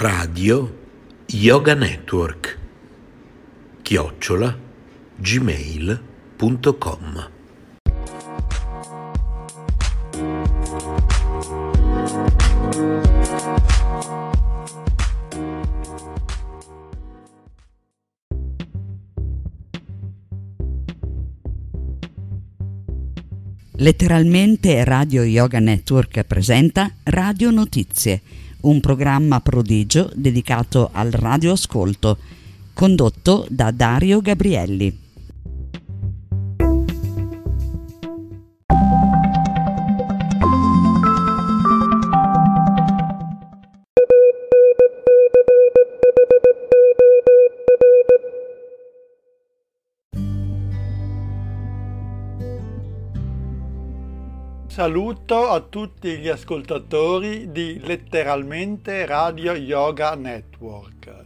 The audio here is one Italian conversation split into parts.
Radio Yoga Network. Chiocciola gmail.com Letteralmente Radio Yoga Network presenta Radio Notizie, un programma prodigio dedicato al radioascolto, condotto da Dario Gabrielli. Saluto a tutti gli ascoltatori di Letteralmente Radio Yoga Network.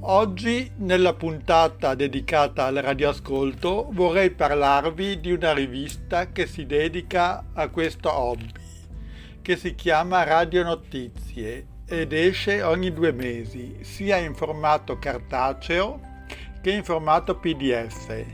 Oggi, nella puntata dedicata al radioascolto, vorrei parlarvi di una rivista che si dedica a questo hobby, che si chiama Radio Notizie ed esce ogni due mesi, sia in formato cartaceo che in formato PDF.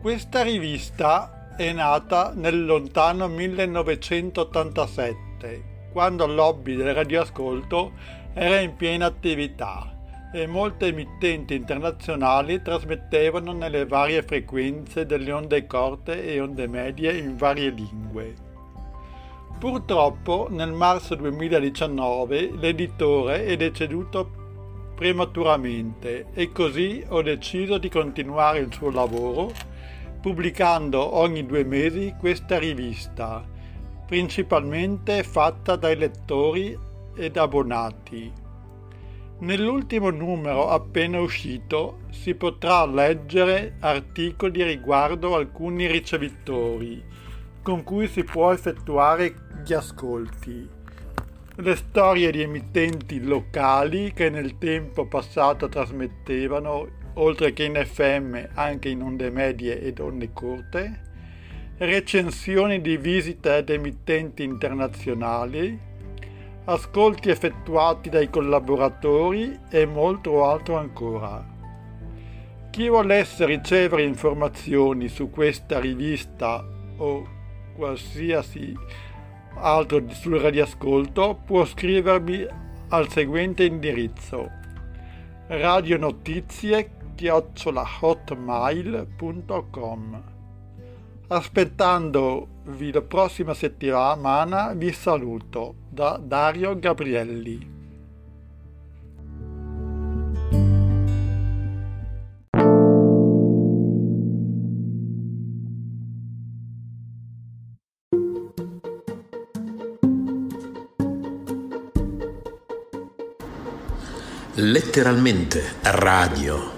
Questa rivista è nata nel lontano 1987, quando il lobby del radioascolto era in piena attività, e molte emittenti internazionali trasmettevano nelle varie frequenze delle onde corte e onde medie in varie lingue. Purtroppo nel marzo 2019 l'editore è deceduto prematuramente e così ho deciso di continuare il suo lavoro pubblicando ogni due mesi questa rivista, principalmente fatta dai lettori ed abbonati. Nell'ultimo numero appena uscito si potrà leggere articoli riguardo alcuni ricevitori con cui si può effettuare gli ascolti le storie di emittenti locali che nel tempo passato trasmettevano, oltre che in FM, anche in onde medie ed onde corte, recensioni di visite ad emittenti internazionali, ascolti effettuati dai collaboratori e molto altro ancora. Chi volesse ricevere informazioni su questa rivista o qualsiasi altro sul radioascolto può scrivermi al seguente indirizzo radionotizie hotmail.com Aspettandovi la prossima settimana vi saluto da Dario Gabrielli. Letteralmente Radio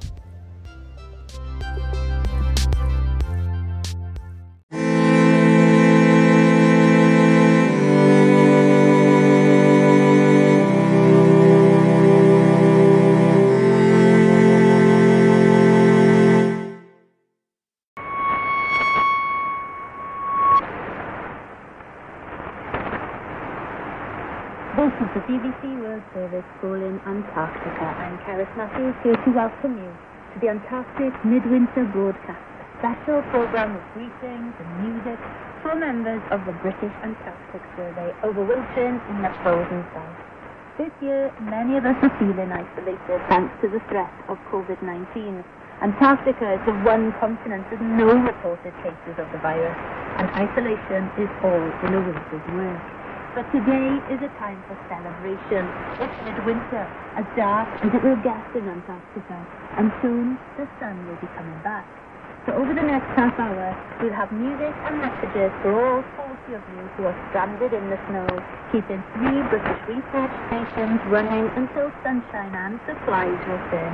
Service calling Antarctica. I'm Karis Matthews here to welcome you to the Antarctic Midwinter Broadcast, special program of greetings and music for members of the British Antarctic Survey over overwintering in the frozen south. This year, many of us are feeling isolated thanks to the threat of COVID-19. Antarctica is the one continent with no reported cases of the virus, and isolation is all in a winter's work. But today is a time for celebration. It's midwinter, as dark as it will get in Antarctica, and soon the sun will be coming back. So over the next half hour, we'll have music and messages for all 40 of you who are stranded in the snow, keeping three British research stations running until sunshine and supplies return,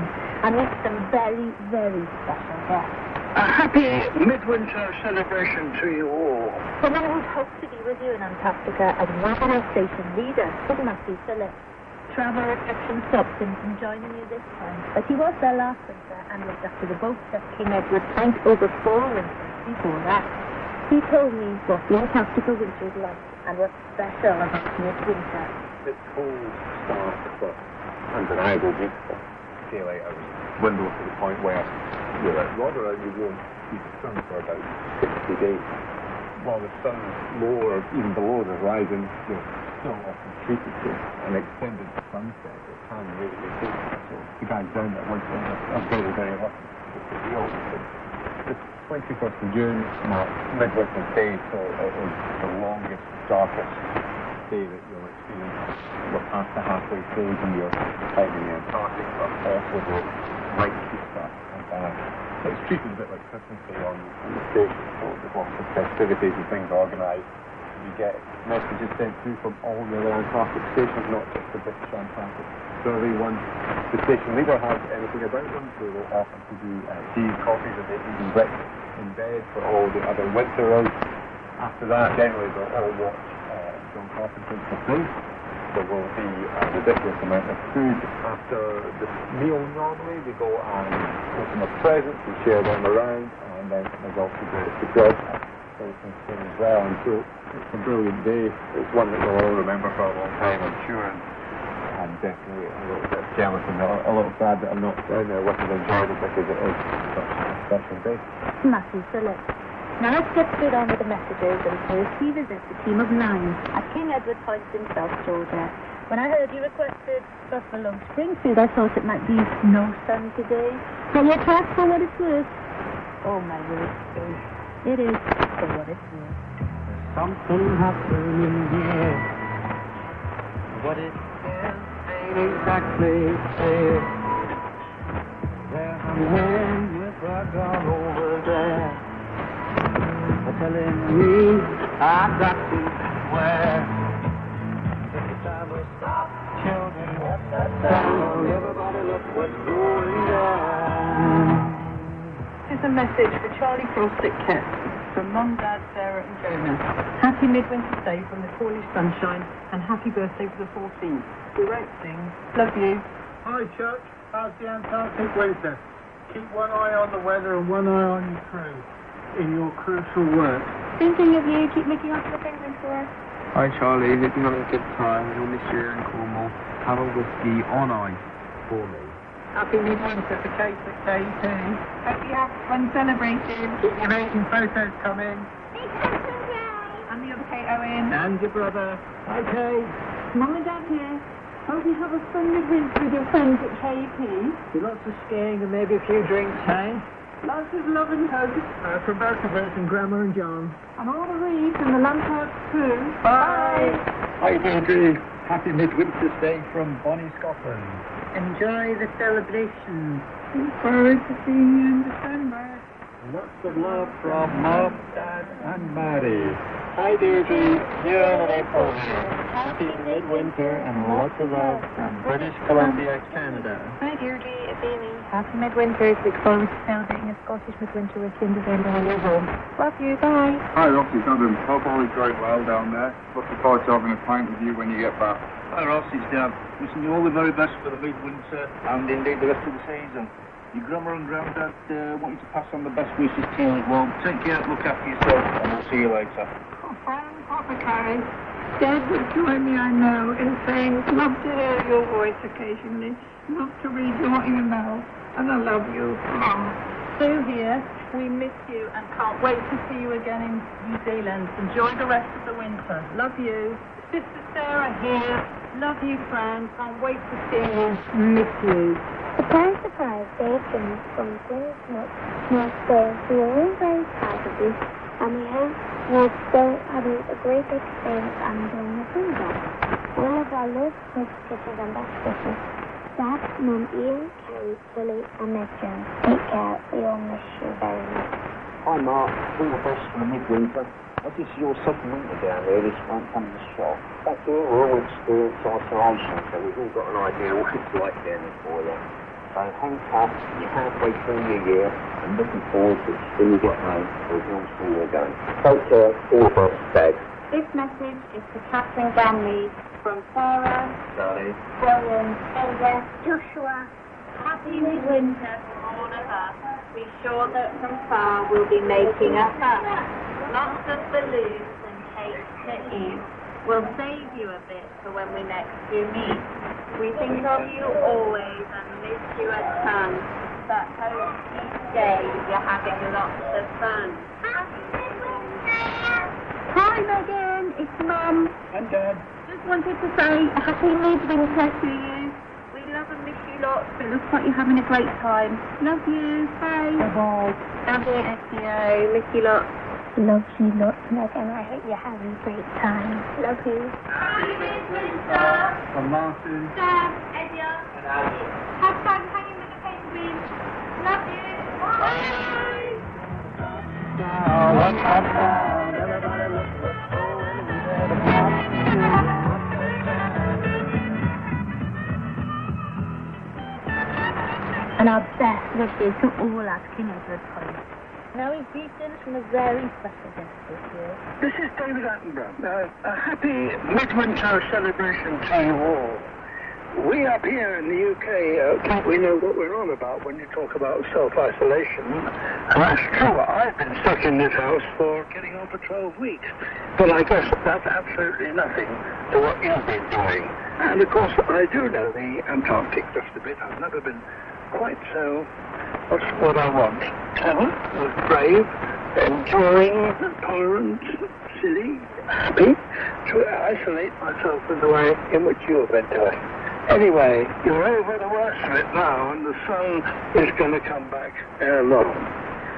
and with some very, very special guests. A happy midwinter celebration to you all. Someone who'd hoped to be with you in Antarctica as weather station leader is Matthew Phillips. Travel restrictions stopped him from joining you this time, but he was there last winter and looked after the boats at King Edward Point over four winters before that. He told me what the Antarctica winter is like and what's special about midwinter. It's cold stark, but undeniable beautiful. Daylight hours window to the point where you're at Rotherham, you won't see the sun for about 60 days. While the sun is lower, even below the horizon, you're still often treated to an extended sunset. It can really be. So the guys down there once are, are very, very lucky. It's a real, it's 21st of June marks Midwinter's Day, so it is the longest, darkest day that you'll experience. We're past the halfway stage and you're in the Antarctic, but also the Easter and back. It's treated a bit like Christmas Day on, the station, so there's lots of festivities and things organised. You get messages sent through from all the other Antarctic stations, not just the British Antarctic survey ones. The station leader has anything about them, so they'll offer to do uh, tea, coffees, and maybe even breakfast in bed for all the other winterers. After that, generally they'll all watch uh, John Carpenter's. There will be a ridiculous amount of food after the meal normally. We go and open up presents, we share them around, and then there's also the, the thing as well. And so it's a brilliant day. It's one that we'll all remember for a long time, I'm sure. And I'm definitely a little bit jealous and a, little sad that I'm not down there with them enjoying it because it is such a special day. Matthew Phillips. Now let's get straight on with the messages and first we visit the team of nine at King Edward Point in South Georgia. When I heard you requested Buffalo Springfield, I thought it might be no sun today. But your track for what it's worth. Oh my word. It is for what it's worth. Something happening here. What it is ain't exactly clear. There's a man with a gun over there. Telling me I got to beware. Every time we stop, children, what's that sound? Everybody look what's going down. Here's a message for Charlie Frost at Kent from Mum, Dad, Sarah and Jonah. Happy midwinter day from the Cornish sunshine and happy birthday for the 14th. We won't. Love you. Hi, Chuck. How's the Antarctic winter? Keep one eye on the weather and one eye on your crew in your crucial work. Thinking of you, keep looking after the penguins for us. Hi Charlie, hope you're having a good time. You'll miss you here in Cornwall. Have a whiskey on ice for me. Happy midwinter for Kate at K2. Hope you have fun celebrating. Keep your amazing photos coming. And the other Kate Owen. And your brother. Okay. Mum and Dad here. Hope you have a fun midwinter with your friends at KP. Do lots of skiing and maybe a few drinks, hey? Lots of love and hugs. Uh, from both of us and Grandma and John. And all the Reeds and the Lamparts too. Bye. Hi Deirdre. Happy Midwinter's Day from Bonnie, Scotland. Enjoy the celebration. Look forward to seeing you in December. Lots of love from Mum, Dad and Mary. Hi Deirdre, here in April. Happy midwinter and lots of love from British Columbia, Canada. Hi, Deirdre. It's Amy. Happy midwinter. Look forward to celebrating a Scottish midwinter with you in December on your home. Love you. Bye. Hi, Ross. It's Adam. Hope all is going well down there. Looking forward to having a pint with you when you get back. Hi Ross, it's Dan. Wishing you all the very best for the midwinter and indeed the rest of the season. Your grandma and granddad uh, want you to pass on the best wishes to you as well. Take care, look after yourself, and we'll see you later. Frank Apothecary. Dad would join me, I know, in saying, love to hear your voice occasionally, love to read your email, and I love you. Mum. Sue here. We miss you and can't wait to see you again in New Zealand. Enjoy the rest of the winter. Love you. Sister Sarah here. Love you, Fran. Can't wait to see you. Miss you. Surprise, surprise, Dave Jones from Greenwich North, North Wales. We are all very proud of you, and we hope you're still having a great experience and enjoying the freedom. All of our love, hopes, kisses, and best wishes. Dad, Mum, Ian, Kerry, Willie, and Meg Jones. Take care. We all miss you very much. Hi Mark, all the best for the midwinter. What is your second winter down there this month on the shop? Back here we're all experienced isolation, so we've all got an idea what it's like down there for you. So hang tough, you're halfway through your year, and looking forward to when you get home, we'll be on school again. Take care, all the best, Dad. This message is to Catherine Granley from Sarah, Charlie. William, Ada, Joshua. Happy midwinter from all of us. Be sure that from far we'll be making a fuss. Lots of balloons and cakes to eat. We'll save you a bit for when we next do meet. We think of you always and miss you a ton. But hope each day you're having lots of fun. Hi Megan, it's Mum. And Dad. Just wanted to say a happy midwinter to you. We love love and miss you lots. It looks like you're having a great time. Love you. Bye. Bye. Love you, SEO. Miss you lots. Love you lots, Megan. I hope you're having a great time. Love you. From Martin. Sam, Edia. And Adam. Have fun hanging with the penguins. Love you. Bye. What's up now? Everybody look what's going on. And our best wishes to all our King Edward College. Now we've greetings from a very special guest this year. This is David Attenborough. Uh, a happy midwinter celebration to you all. We up here in the UK uh, we know what we're on about when you talk about self-isolation. And that's true. I've been stuck in this house for getting on for 12 weeks. But I guess that's absolutely nothing to what you've been doing. And of course, I do know the Antarctic just a bit. I've never been quite so, what's what I want. Clever, brave, enduring, tolerant, silly, happy, to isolate myself in the way in which you have been doing. Anyway, you're over the worst of it now, and the sun is going to come back ere long.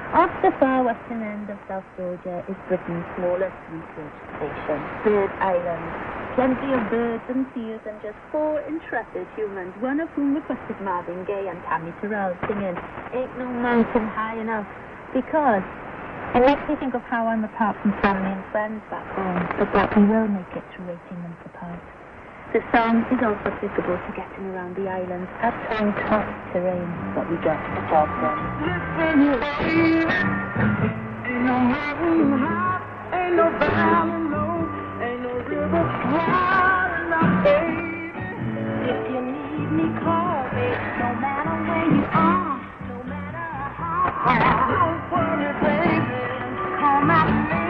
Off the far western end of South Georgia is Britain's smallest research station, Bird Island. Plenty of birds and seals and just four intrepid humans, one of whom requested Marvin Gaye and Tammy Terrell singing Ain't No Mountain High Enough because it makes me think of how I'm apart from family and friends back home, but that we will make it to 18 months apart. The song is also applicable to getting around the island some tough terrain, but we get the job done. Ain't no mountain high, ain't no valley low, ain't no river wide enough, baby. If you need me, call me. No matter where you are, no matter how far. Don't worry, baby. Come at me.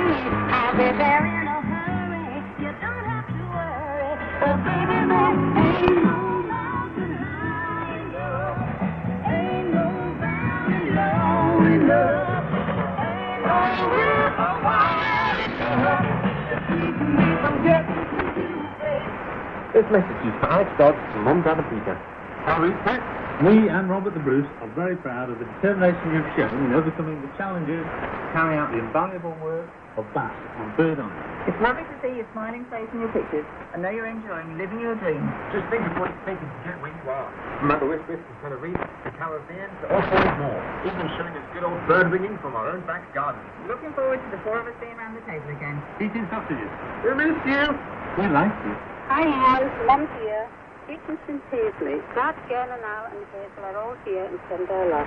This message is for Alex Dodds from Mum, Dad and Peter. How is that? We and Robert the Bruce are very proud of the determination you've shown in overcoming the challenges to carry out the invaluable work of BAS on Bird Island. It's lovely to see your smiling face in your pictures. I know you're enjoying living your dreams. Just think of what it's taken to get where you are. From Aberystwyth to Tenerife to Caribbean to all sorts more. Even showing us good old bird ringing from our own back garden. Looking forward to the four of us being around the table again. Eating sausages. We miss you. We like you. Hi, Al. Mum's here. Greetings from Paisley. Glad Fiona now and Hazel are all here in send their.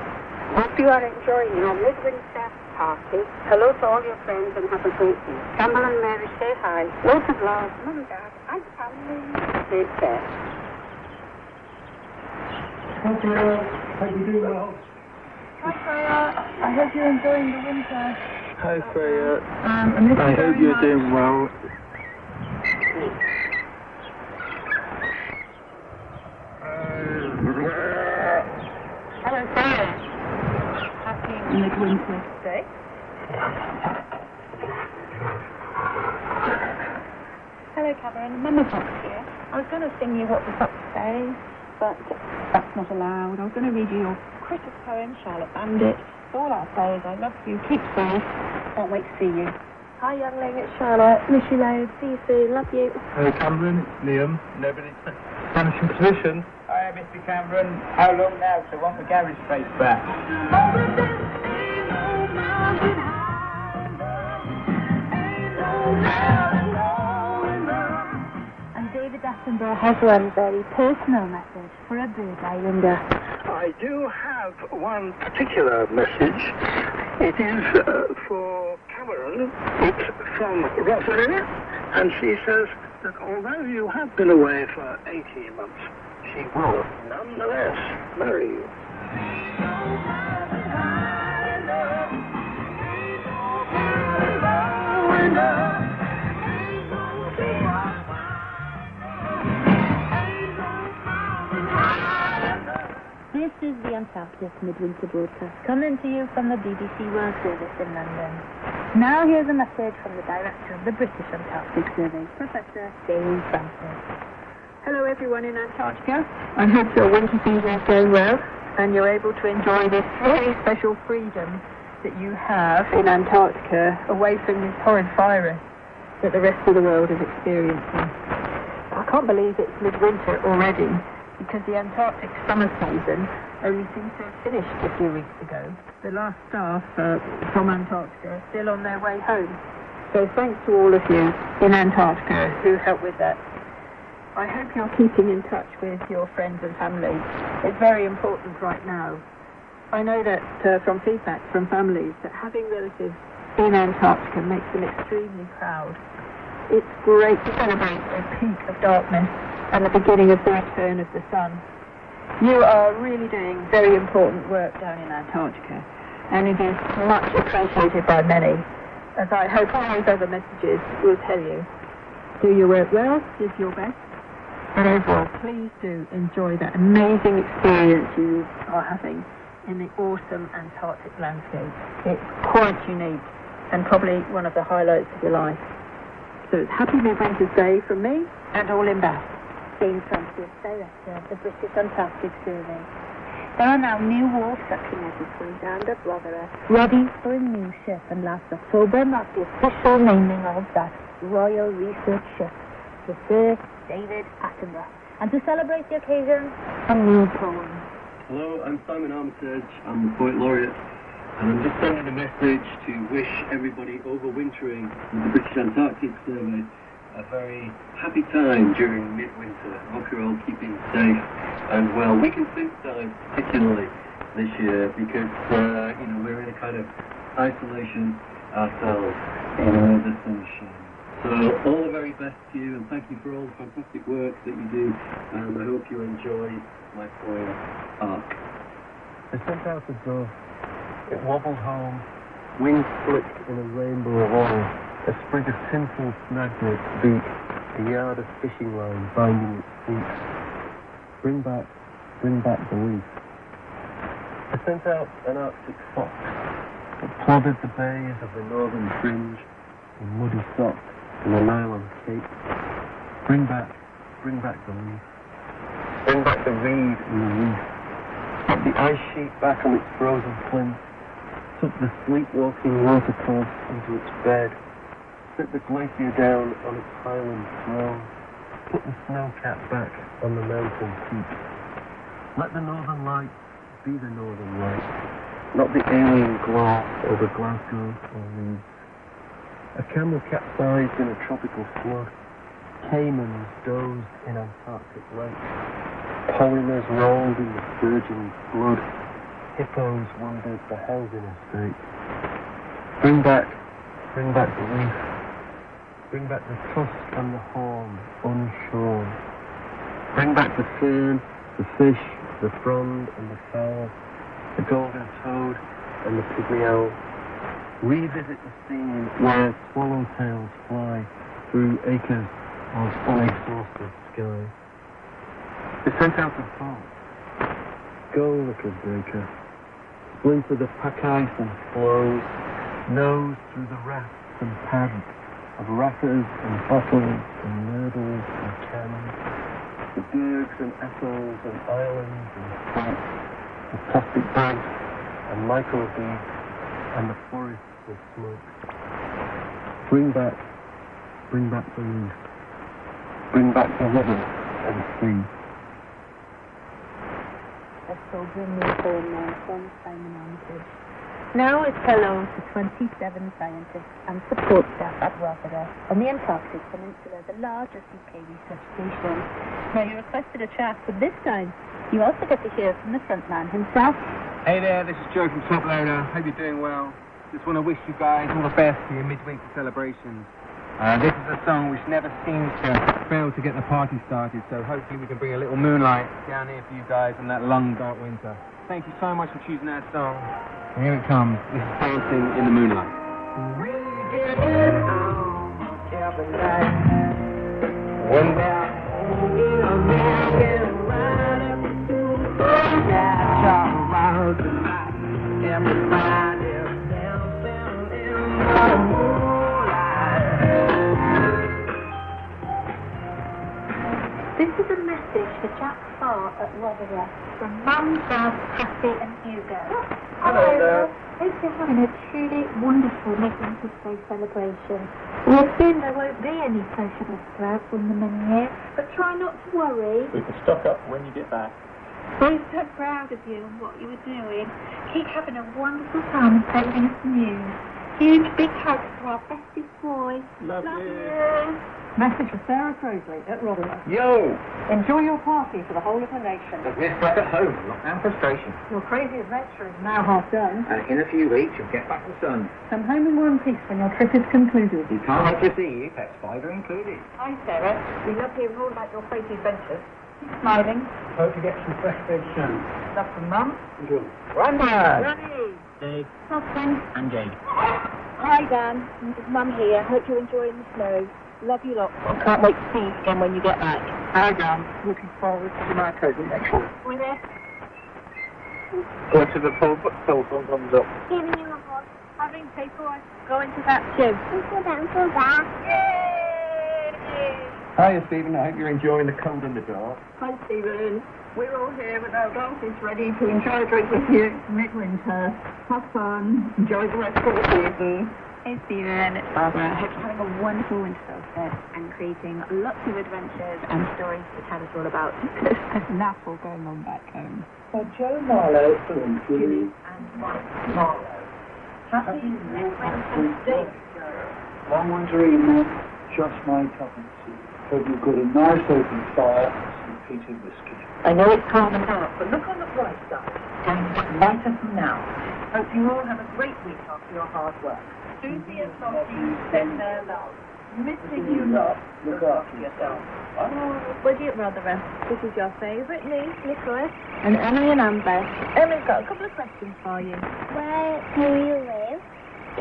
Hope you are enjoying your midwinter party. Hello to all your friends and have a great day. Campbell and Mary say hi. Lots of love, Mum, Dad, and family. Take care. Hi, Freya. Hope you do well. Hi, Freya. I hope you're enjoying the winter. Hi, Freya. Um, I I hope you're much. doing well. Hello, Freya. Happy midwinter day. Hello, Catherine. Mama Fox here. I was going to sing you what the fox say, but that's not allowed. I was going to read you your Christmas poem, Charlotte Bandit. So all I'll say is I love you, keep safe, can't wait to see you. Hi, youngling, it's Charlotte. Miss you loads. See you soon. Love you. Hello, Cameron. It's Liam. Nobody expects vanishing position. Hi, Mr. Cameron. How long now? So I want the garage space back. And David Attenborough has one very personal message for a bird islander. I do have one particular message. It is uh, for Cameron. It's from Rosalind, and she says that although you have been away for 18 months, she will nonetheless marry you. This is the Antarctic Midwinter Broadcast coming to you from the BBC World Service in London. Now here's a message from the Director of the British Antarctic Survey, Professor Dave Francis. Hello, everyone in Antarctica. I hope your winter season is going well and you're able to enjoy this very special freedom that you have in Antarctica away from this horrid virus that the rest of the world is experiencing. I can't believe it's midwinter already because the Antarctic summer season only seems to have finished a few weeks ago. The last staff uh, from Antarctica are still on their way home. So thanks to all of you in Antarctica who helped with that. I hope you're keeping in touch with your friends and family. It's very important right now. I know that uh, from feedback from families that having relatives in Antarctica makes them extremely proud. It's great to celebrate a peak of darkness and the beginning of the return of the sun. You are really doing very important work down in Antarctica, and it is much appreciated by many, as I hope all those other messages will tell you. Do your work well, give your best, and overall, please do enjoy that amazing experience you are having in the awesome Antarctic landscape. It's quite unique and probably one of the highlights of your life. So it's Happy Midwinter's Day from me and all in Bath. Jane Francis, Director of the British Antarctic Survey. There are now new war tracking editors and a blogger ready for a new ship, and last October marked the official naming of that Royal Research Ship, the Sir David Attenborough. And to celebrate the occasion, a new poem. Hello, I'm Simon Armitage. I'm the Poet Laureate. And I'm just sending a message to wish everybody overwintering with the British Antarctic Survey a very happy time during midwinter. Hope you're all keeping safe and well. We can sympathize particularly this year because, uh, you know, we're in a kind of isolation ourselves in the sunshine. So all the very best to you and thank you for all the fantastic work that you do and I hope you enjoy my poem Arc. I sent out the dove. It wobbled home, wings flicked in a rainbow of oil. A sprig of tinsel snagged its beak, a yard of fishing line binding its feet. Bring back, bring back the leaf. I sent out an Arctic fox that plodded the bays of the northern fringe in muddy socks and a nylon cape. Bring back, bring back the leaf. Bring back the reed and the. Put the ice sheet back on its frozen flint. Took the sleepwalking watercourse into its bed set the glacier down on its highland throne, put the snowcap back on the mountain peak. Let the northern light be the northern light, not the alien glow over Glasgow or Leeds. A camel capsized in a tropical flood, Caymans dozed in Antarctic lakes, polymers rolled in the surging flood, hippos wandered the housing estate. Bring back, bring back the reef. Bring back the tusk and the horn, unshorn. Bring back the fern, the fish, the frond and the fowl, the golden toad and the pygmy owl. Revisit the scene where swallowtails fly through acres of unexhausted sky. They sent out a thought. Go, little breaker. Splinter the pack ice and floes, nose through the rafts and pads of ratters and bottles and nurdles and cans, the bergs and atolls and islands and flats, the plastic bags and microbeads and the forests of smoke. Bring back, bring back the reef. Bring back the river and sea. A sober new poem now from Simon Armitage. Now it's hello to 27 scientists and support staff at Rotherham on the Antarctic Peninsula, the largest UK research station. Now you requested a chat, but this time you also get to hear from the front man himself. Hey there, this is Joe from Top Loader. Hope you're doing well. Just want to wish you guys all the best for your midwinter celebrations. Uh, this is a song which never seems to fail to get the party started, so hopefully we can bring a little moonlight down here for you guys on that long, dark winter. Thank you so much for choosing that song. Here it comes. This is Dancing in the Moonlight. We get it on every night. When they're holding American riding, that's all about the night. Everybody. A for Jack Farr at Rotherham from Mum, Dad, Patty and Hugo. Hello there. Hope you're having a truly wonderful Midwinter's Day celebration. We assume there won't be any sociable sprouts on the menu, but try not to worry. We can stock up when you get back. We're so proud of you and what you were doing. Keep having a wonderful time and sending us news. Huge big hugs to our bestest boy. Love you. Message for Sarah Crosley at Rotherham. Yo! Enjoy your party for the whole of the nation. There's Miss back at home, lockdown frustration. Your crazy adventure is now half done. And in a few weeks, you'll get back to the sun. Come home in one piece when your trip is concluded. You can't wait to see you, pet spider included. Hi, Sarah. We love hearing all about your crazy adventures. Keep smiling. Hope you get some fresh veg soon. Love from Mum. Enjoy. Grandad! Ronnie. Dave Husband. and Jade. Hi, Dan. It's Mum here. Hope you're enjoying the snow. Love you lot. I can't wait to see you again when you get back. Hi, Dan. Looking forward to my present next year. We're there. Go to the pub, but telephone comes up. Giving you a hug. Having paperwork. Going to that gym. Go down to that. Yay! Hiya, Stephen. I hope you're enjoying the cold and the dark. Hi, Stephen. We're all here with our glasses ready to enjoy a drink with you. Midwinter. Have fun. Enjoy the rest of the season. Hey Stephen, it's Barbara. I hope you're having a wonderful winter solstice and creating lots of adventures and stories to tell us all about. There's enough all going on back home. For Joe Marlowe from Ginny and Mike Marlowe. Happy Midwinter's Day. Long winter evening, uh, just my tuppence. Hope you've got a nice open fire and some peated whiskey. I know it's calm and dark, but look on the bright side. It's going to get lighter from now. Hope you all have a great week after your hard work. Susie and Lottie send their love. Missing you lot. Look after yourself. Woody at Rotherham, this is your favourite niece, Nicholas, and Emily and Amber. Emily's got a couple of questions for you. Where do you live?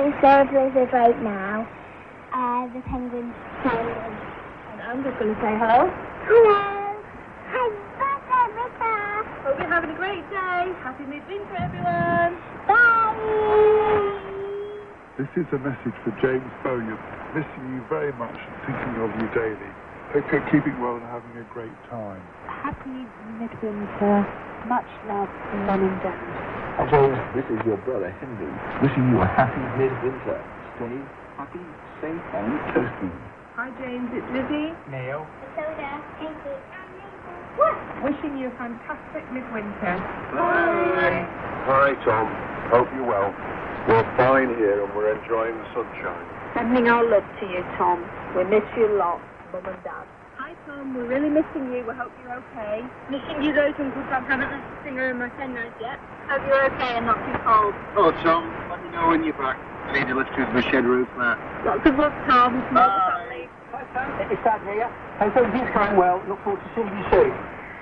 Is there a blizzard right now? Uh, the penguins sailing. And Amber's going to say hello. Hello. Hi, Barbara. Hope you're having a great day. Happy midwinter, everyone. Bye. This is a message for James Bowyer. Missing you very much and thinking of you daily. Hope you're keeping well and having a great time. Happy midwinter. Much love from Mum and Dad. Hi, James. This is your brother, Henry. Wishing you a happy midwinter. Stay happy, safe, and toasty. Hi James, it's Lizzie. Neil. Soda. Thank you. What? Wishing you a fantastic midwinter. Bye. Hi, Tom. Hope you're well. We're fine here and we're enjoying the sunshine. Sending our love to you, Tom. We miss you a lot, Mum and Dad. Hi Tom, we're really missing you. We hope you're okay. Missing you loads, Uncle Tom. Haven't left a singer in my pen notes yet. Hope you're okay and not too cold. Oh, Tom. Let me know when you're back. I need to lift you to the shed roof, Matt. Lots of love, Tom. From all the family. Hi, Sam. It's Dad here. Hope everything's going well. Look forward to seeing you soon.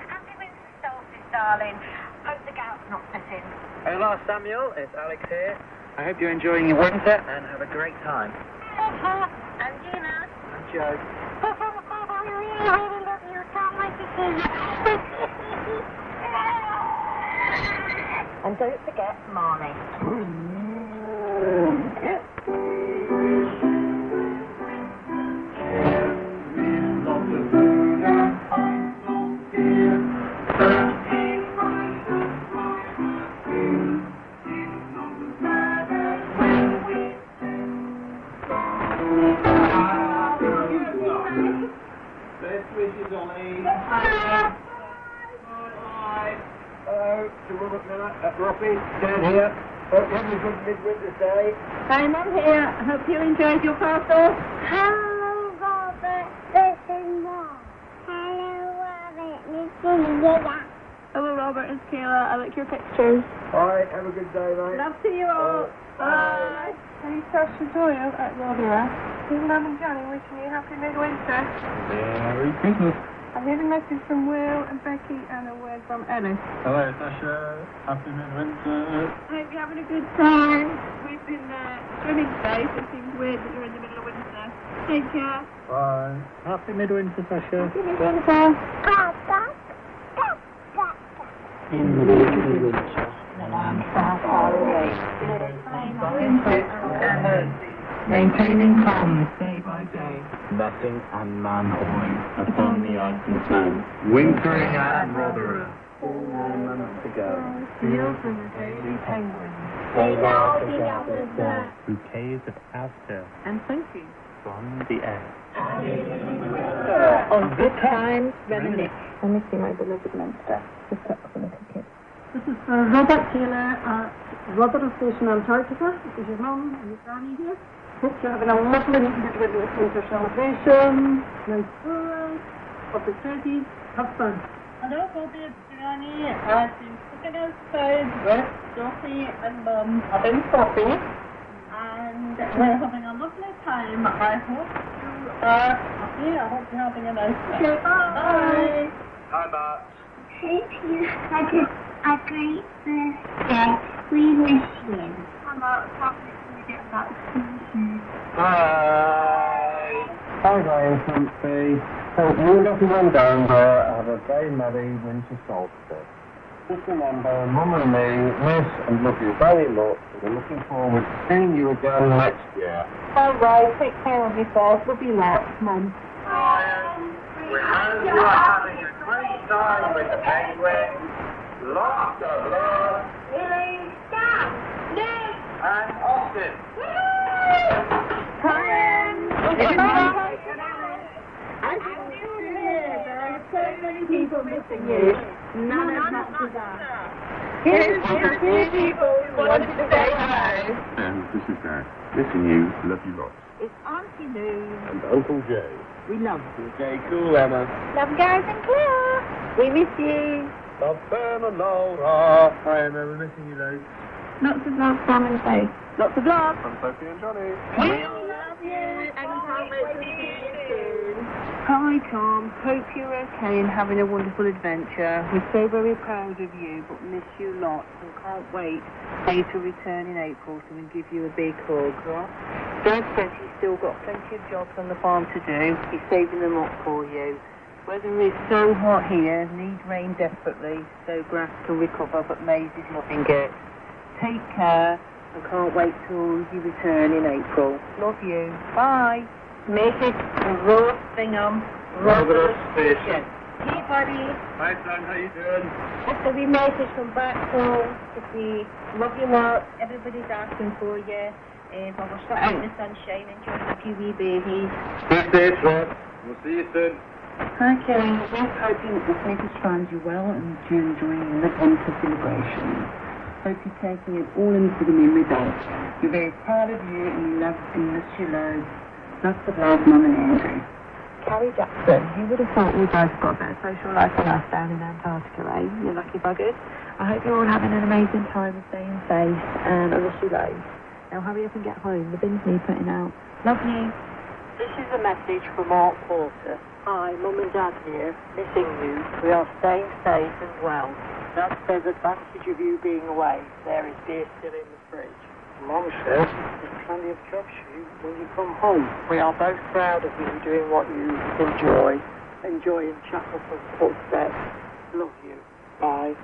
Happy winter solstice, darling. Hope the gout's not setting. Hello, Samuel. It's Alex here. I hope you're enjoying your winter and have a great time. I'm Gina. I'm Joe. We really, really love you. Can't and don't forget Marnie. Hello to Robert Miller at Roppy. Dan here. Hope you have a good midwinter's day. Hi, here. Hope you enjoyed your parcel. Hello, Robert. This is Mom. Hello, Robert. This is Yaya. Hello, Robert. It's Kayla. I like your pictures. All right, have a good day, mate. Love to you all. Bye. Hey, Sasha Doyle at Rotherham. Stephen Mum and Johnny wishing you a happy midwinter. Merry Christmas. I heard a message from Will and Becky and a word from Ellis. Hello, Sasha. Happy midwinter. I hope you're having a good time. We've been uh, swimming today, so it seems weird that you're in the middle of winter. Take care. Bye. Happy midwinter, Sasha. Happy midwinter. In the midwinter. Maintaining calmness day by day. Nothing and man upon the ice and snow. Wintering at Rotherham. Four more months to go. Oh, Fields and the daily penguins. Say now together. Bouquets of aster And thank you. from the air. On good times, reminisce. I miss you, my beloved Munster. Just up for the ticket. This is for Robert Taylor at Rotherham Station, Antarctica. This is your mum and your granny here. Hope you're having a lovely midwinter winter celebration. Nice food, lovely turkeys. Have fun. Hello, Bobby, it's Granny. I've been sitting outside with Sophie and Mum having coffee. And we're having a lovely time. I hope you are happy. I hope you're having a nice time. Okay, bye. Hi, Matt. Hope you had a, a great birthday. We miss you. I'm out talking to you about Susan. Hi. Hi, Graham Humphrey. Hope you and everyone down there have a very merry winter solstice. Just remember, Mum and me miss and love you very much, and we're looking forward to seeing you again next year. All right, take care of yourself. We'll be lots, Mum. We hope you are having a great time with the penguins. Lots of love. And Austin. There are so many people missing you. None of that is us. Here's to the few people who wanted to say hi. And this is Dad. Missing you. Love you lots. It's Auntie Lou. And Uncle Jay. We love you. Okay, cool, Emma. Love Gareth and Claire. We miss you. Love Ben and Laura. Hi, Emma. We're missing you, though. Lots of love, Sam and Faith. Lots of love. From Sophie and Johnny. We love you and can't wait to see you soon. Hi Tom, hope you're okay and having a wonderful adventure. We're so very proud of you, but miss you lots and can't wait for you to return in April so we can give you a big hug. Dad says he's still got plenty of jobs on the farm to do. He's saving them up for you. Weather is so hot here, need rain desperately so grass can recover, but maize is loving it. Take care and can't wait till you return in April. Love you. Bye. Make Mrs. Rose Bingham, Rotherham Station. Hey, buddy. Hi, son. How you doing? Just a wee message from back home to say, love you lots. Everybody's asking for you. Um, but we're stuck out in the sunshine enjoying a few wee babies. Stay safe, Rob. We'll see you soon. Hi, Kelly. We're hoping that this message finds you well and you're enjoying the winter celebration. Hope you're taking it all in for the memory box. We're very proud of you and we love and miss you loads. Lots of love, Mum and Andrew. Carrie Jackson, who would have thought we both got a better social life than us down in Antarctica, eh? You lucky buggers. I hope you're all having an amazing time and staying safe, and I wish you loads. Now hurry up and get home. The bins need putting out. Love you. This is a message from Mark Porter. Hi, Mum and Dad here, missing you. We are staying safe and well. Dad says advantage of you being away. There is beer still in the fridge. Mum says there's plenty of jobs for you when you come home. We are both proud of you doing what you enjoy. Enjoying chapel from footsteps. Love you. Bye.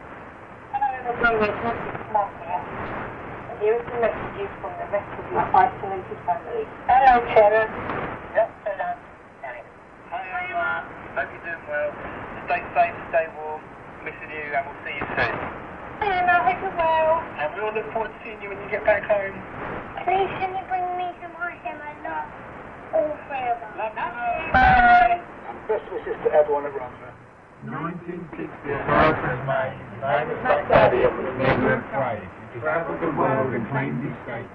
Hello, everyone. It's Mark here. Here are some messages from the rest of your isolated family. Hello, Sharon. Yep, hello. Hi, Emma. Hope you're doing well. Stay safe, stay warm. Missing you, and we'll see you soon. And I hope you're well. And we all look forward to seeing you when you get back home. Please can you bring me some ice and I love all three of them. Bye. And best wishes to everyone at Rotherham. 1960, America's made. I was like Daddy up in the England trade. You travelled the world and claimed these states,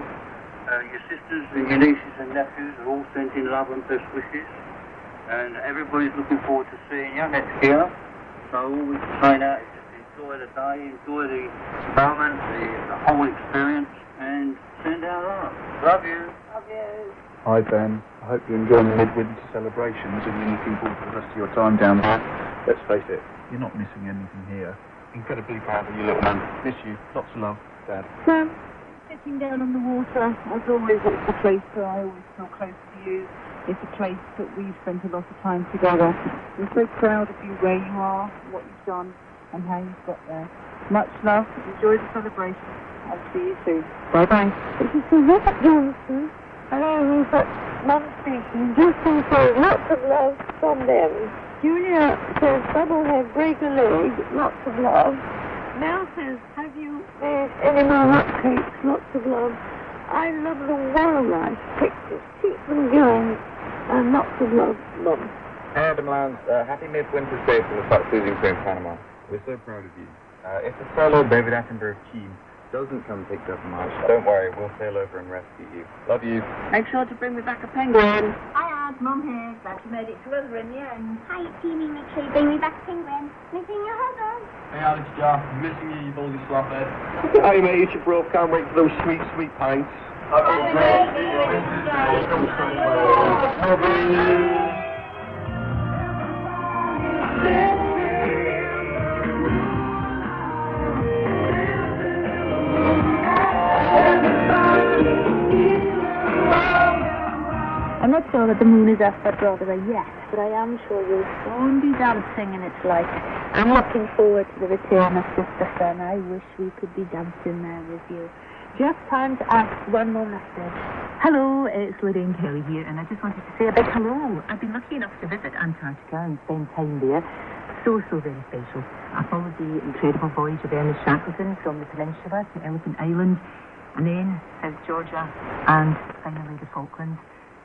Uh, your sisters and your nieces and nephews are all sent in love and best wishes. And everybody's looking forward to seeing you next year. So all we can say now is just enjoy the day, enjoy the moment, the, the whole experience, and send out love. Love you. Love you. Hi Ben, I hope you're enjoying the midwinter celebrations and you're looking forward to the rest of your time down there. Let's face it, you're not missing anything here. Incredibly proud of you, little man. Miss you. Lots of love, Dad. Sam, sitting down on the water, as always, it's a place that I always feel close to you. It's a place that we've spent a lot of time together. I'm so proud of you where you are, what you've done, and how you've got there. Much love. Enjoy the celebration. I'll see you soon. Bye bye. This is Rupert Johnson. Hello, Rupert. Mum speaking. Just say, lots of love from them. Julia says, Bubblehead, break a leg. Lots of love. Mel says, have you made any more hot cakes? Lots of love. I love the wildlife pictures. Keep them going. And lots of love, Mum. Hey, Adam Lowndes, uh, happy midwinter stay from the Fox Losing Crew in Panama. We're so proud of you. Uh, if the solo David Attenborough team doesn't come pick up Marsh, don't worry, we'll sail over and rescue you. Love you. Make sure to bring me back a penguin. Hi, Ad. Mum here. Glad you made it to Rother in the end. Hi, Teeny McKay. Bring me back penguin. Missing your husband. Hey Alex Jar, missing you, you baldy slophead. Hi mate, it's your bro. Can't wait for those sweet, sweet pints. I'm not sure that the moon is up at Rotherham yet, but I am sure you'll soon be dancing in its light. I'm looking forward to the return of Sister Sun. I wish we could be dancing there with you. Just time to ask one more message. Hello, it's Lorraine Kelly here, and I just wanted to say a big hello. I've been lucky enough to visit Antarctica and spend time there. So, so very special. I followed the incredible voyage of Ernest Shackleton from the peninsula to Elephant Island, and then South Georgia, and finally the Falklands.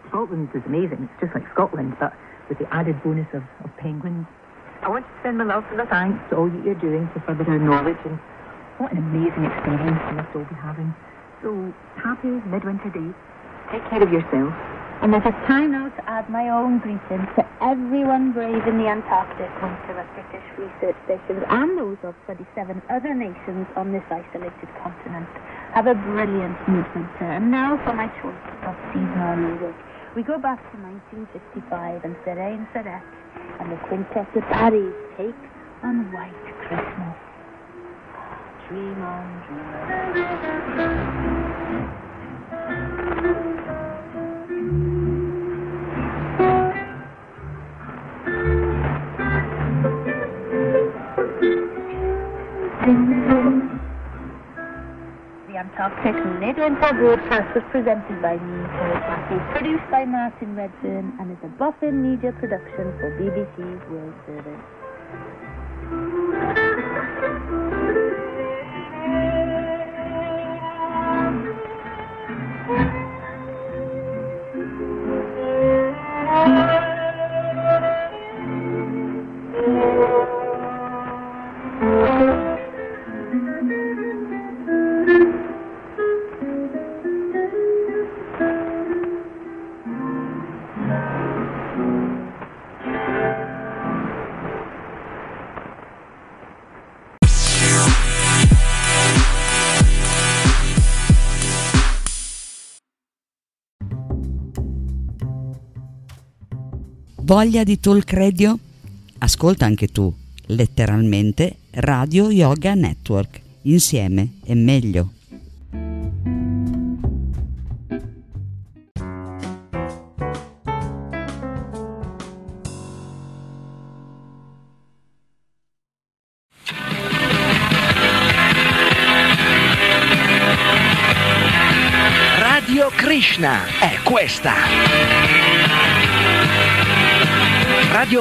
Scotland is amazing. It's just like Scotland, but with the added bonus of, of penguins. I want to send my love and a thanks to all that you're doing to further our knowledge, and what an amazing experience we must all be having. So, happy midwinter day. Take care of yourself. And it is time now to add my own greetings to everyone brave in the Antarctic winter at British research stations and those of 27 other nations on this isolated continent. Have a brilliant midwinter. And now for my choice of seasonal. We go back to 1955 and Serene Serette and the Quintet of Paris take on White Christmas. Dream on, The Antarctic Midwinter Broadcast was presented by me, Matthews, produced by Martin Redfern, and is a Boffin Media production for BBC World Service. Voglia di talk radio? Ascolta anche tu, letteralmente Radio Yoga Network. Insieme è meglio.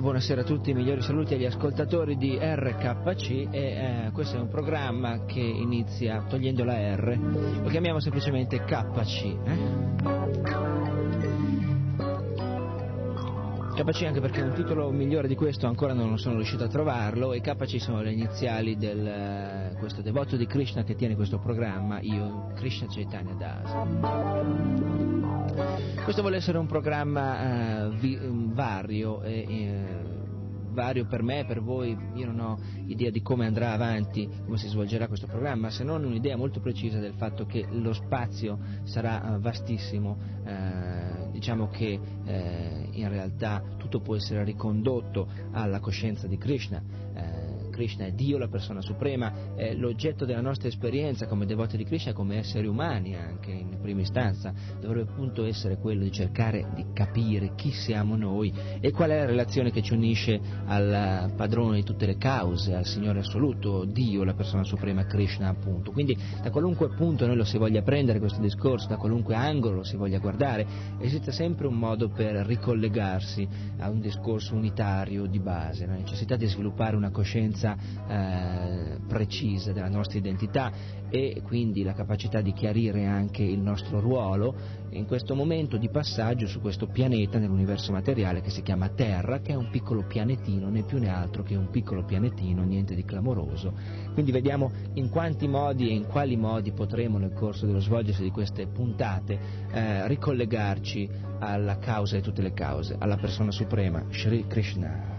Buonasera a tutti, migliori saluti agli ascoltatori di RKC e eh, questo è un programma che inizia togliendo la R, lo chiamiamo semplicemente KC. Eh? KC anche perché un titolo migliore di questo ancora non sono riuscito a trovarlo e KC sono le iniziali di uh, questo devoto di Krishna che tiene questo programma, io, Krishna Chaitanya Das. Questo vuole essere un programma uh, vi, vario e uh, vario per me, per voi, io non ho idea di come andrà avanti, come si svolgerà questo programma, se non un'idea molto precisa del fatto che lo spazio sarà vastissimo, eh, diciamo che eh, in realtà tutto può essere ricondotto alla coscienza di Krishna. Krishna è Dio, la persona suprema, è l'oggetto della nostra esperienza come devoti di Krishna, come esseri umani anche in prima istanza, dovrebbe appunto essere quello di cercare di capire chi siamo noi e qual è la relazione che ci unisce al padrone di tutte le cause, al Signore assoluto, Dio, la persona suprema, Krishna appunto. Quindi da qualunque punto noi lo si voglia prendere questo discorso, da qualunque angolo lo si voglia guardare, esiste sempre un modo per ricollegarsi a un discorso unitario di base, la necessità di sviluppare una coscienza eh, precisa della nostra identità e quindi la capacità di chiarire anche il nostro ruolo in questo momento di passaggio su questo pianeta nell'universo materiale che si chiama Terra, che è un piccolo pianetino, né più né altro che un piccolo pianetino, niente di clamoroso. Quindi vediamo in quanti modi e in quali modi potremo nel corso dello svolgersi di queste puntate eh, ricollegarci alla causa di tutte le cause, alla persona suprema, Sri Krishna.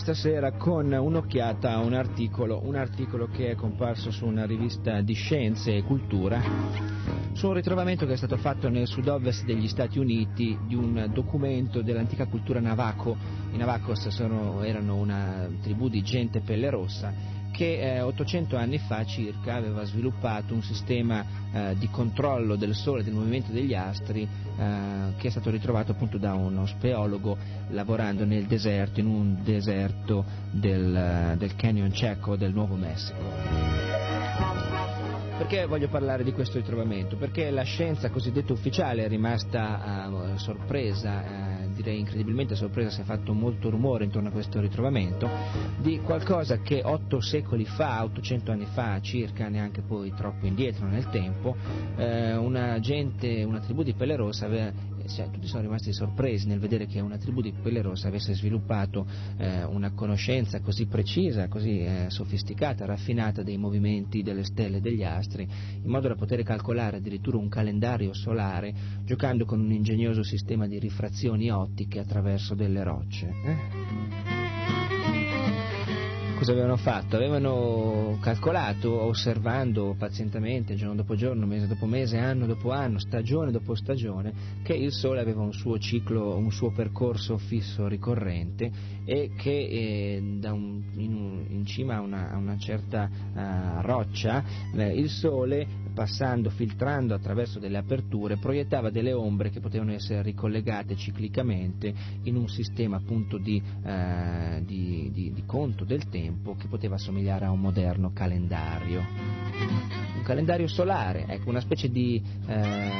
Questa sera con un'occhiata a un articolo, un articolo che è comparso su una rivista di scienze e cultura, su un ritrovamento che è stato fatto nel sud-ovest degli Stati Uniti di un documento dell'antica cultura Navajo. I Navajos erano una tribù di gente pelle rossa che eh, 800 anni fa circa aveva sviluppato un sistema eh, di controllo del Sole del movimento degli astri eh, che è stato ritrovato appunto da uno speologo lavorando nel deserto, in un deserto del, del Canyon Ceco del Nuovo Messico. Perché voglio parlare di questo ritrovamento? Perché la scienza cosiddetta ufficiale è rimasta uh, sorpresa, uh, direi incredibilmente sorpresa, si è fatto molto rumore intorno a questo ritrovamento, di qualcosa che otto secoli fa, 800 anni fa circa, neanche poi troppo indietro nel tempo, eh, una gente, una tribù di pelle rossa aveva cioè, tutti sono rimasti sorpresi nel vedere che una tribù di pelle rossa avesse sviluppato eh, una conoscenza così precisa, così eh, sofisticata, raffinata dei movimenti delle stelle e degli astri, in modo da poter calcolare addirittura un calendario solare giocando con un ingegnoso sistema di rifrazioni ottiche attraverso delle rocce. Eh? Cosa avevano fatto? Avevano calcolato, osservando pazientemente, giorno dopo giorno, mese dopo mese, anno dopo anno, stagione dopo stagione, che il Sole aveva un suo ciclo, un suo percorso fisso ricorrente e che eh, un, in, in, cima a una, a una certa uh, roccia eh, il Sole passando, filtrando attraverso delle aperture, proiettava delle ombre che potevano essere ricollegate ciclicamente in un sistema appunto di, eh, di, di, di conto del tempo che poteva assomigliare a un moderno calendario. Un calendario solare, ecco, una specie di eh,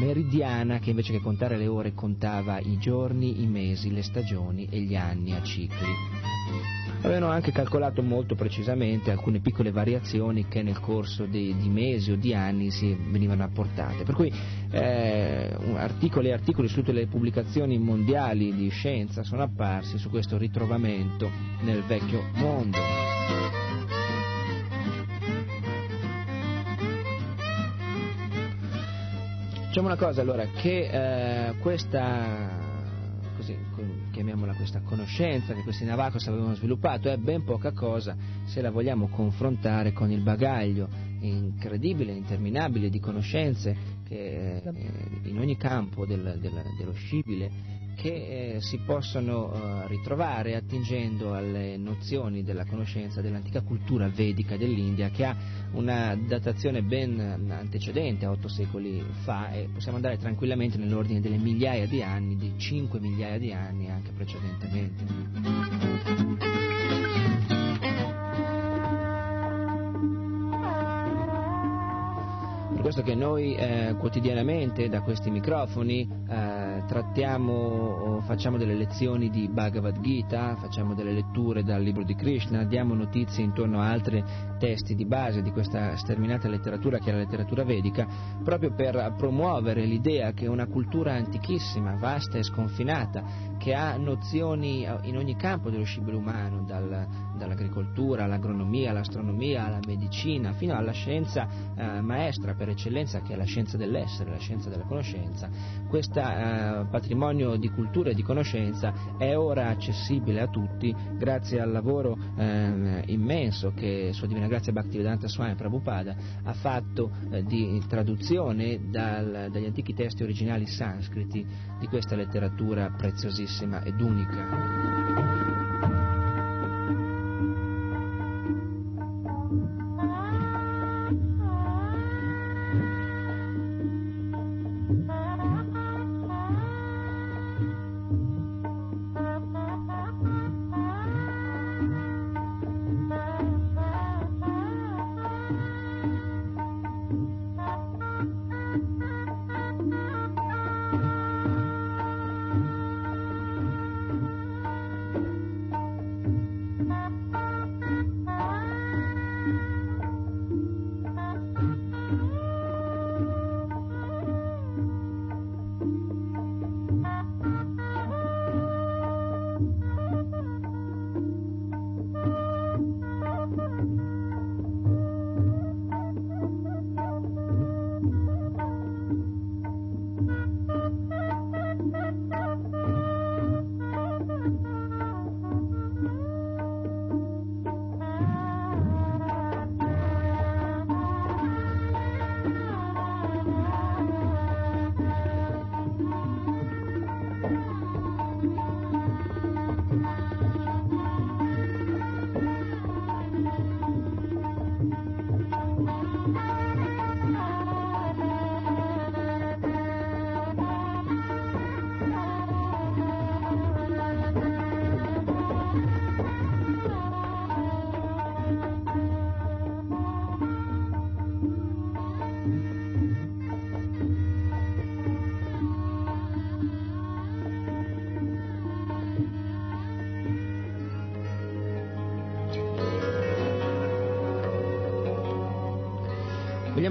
meridiana che invece che contare le ore contava i giorni, i mesi, le stagioni e gli anni a cicli. Avevano anche calcolato molto precisamente alcune piccole variazioni che nel corso di, di mesi o di anni si venivano apportate. Per cui eh, articoli e articoli su tutte le pubblicazioni mondiali di scienza sono apparsi su questo ritrovamento nel vecchio mondo. Diciamo una cosa allora, che eh, questa, così, chiamiamola questa conoscenza che questi Navajos avevano sviluppato è ben poca cosa se la vogliamo confrontare con il bagaglio incredibile, interminabile di conoscenze che eh, in ogni campo del, del, dello scibile che eh, si possono eh, ritrovare attingendo alle nozioni della conoscenza dell'antica cultura vedica dell'India che ha una datazione ben antecedente a otto secoli fa e possiamo andare tranquillamente nell'ordine delle migliaia di anni, di cinque migliaia di anni anche precedentemente. Per questo che noi eh, quotidianamente da questi microfoni eh, trattiamo facciamo delle lezioni di Bhagavad Gita, facciamo delle letture dal libro di Krishna, diamo notizie intorno a altri testi di base di questa sterminata letteratura che è la letteratura vedica, proprio per promuovere l'idea che una cultura antichissima, vasta e sconfinata, che ha nozioni eh, in ogni campo dello scibile umano, dal, dall'agricoltura all'agronomia, all'astronomia, alla medicina, fino alla scienza eh, maestra per eccellenza che è la scienza dell'essere, la scienza della conoscenza. Questo eh, patrimonio di cultura e di conoscenza è ora accessibile a tutti grazie al lavoro eh, immenso che Sua Divina Grazia Bhaktivedanta Swami Prabhupada ha fatto eh, di traduzione dal, dagli antichi testi originali sanscriti di questa letteratura preziosissima ed unica.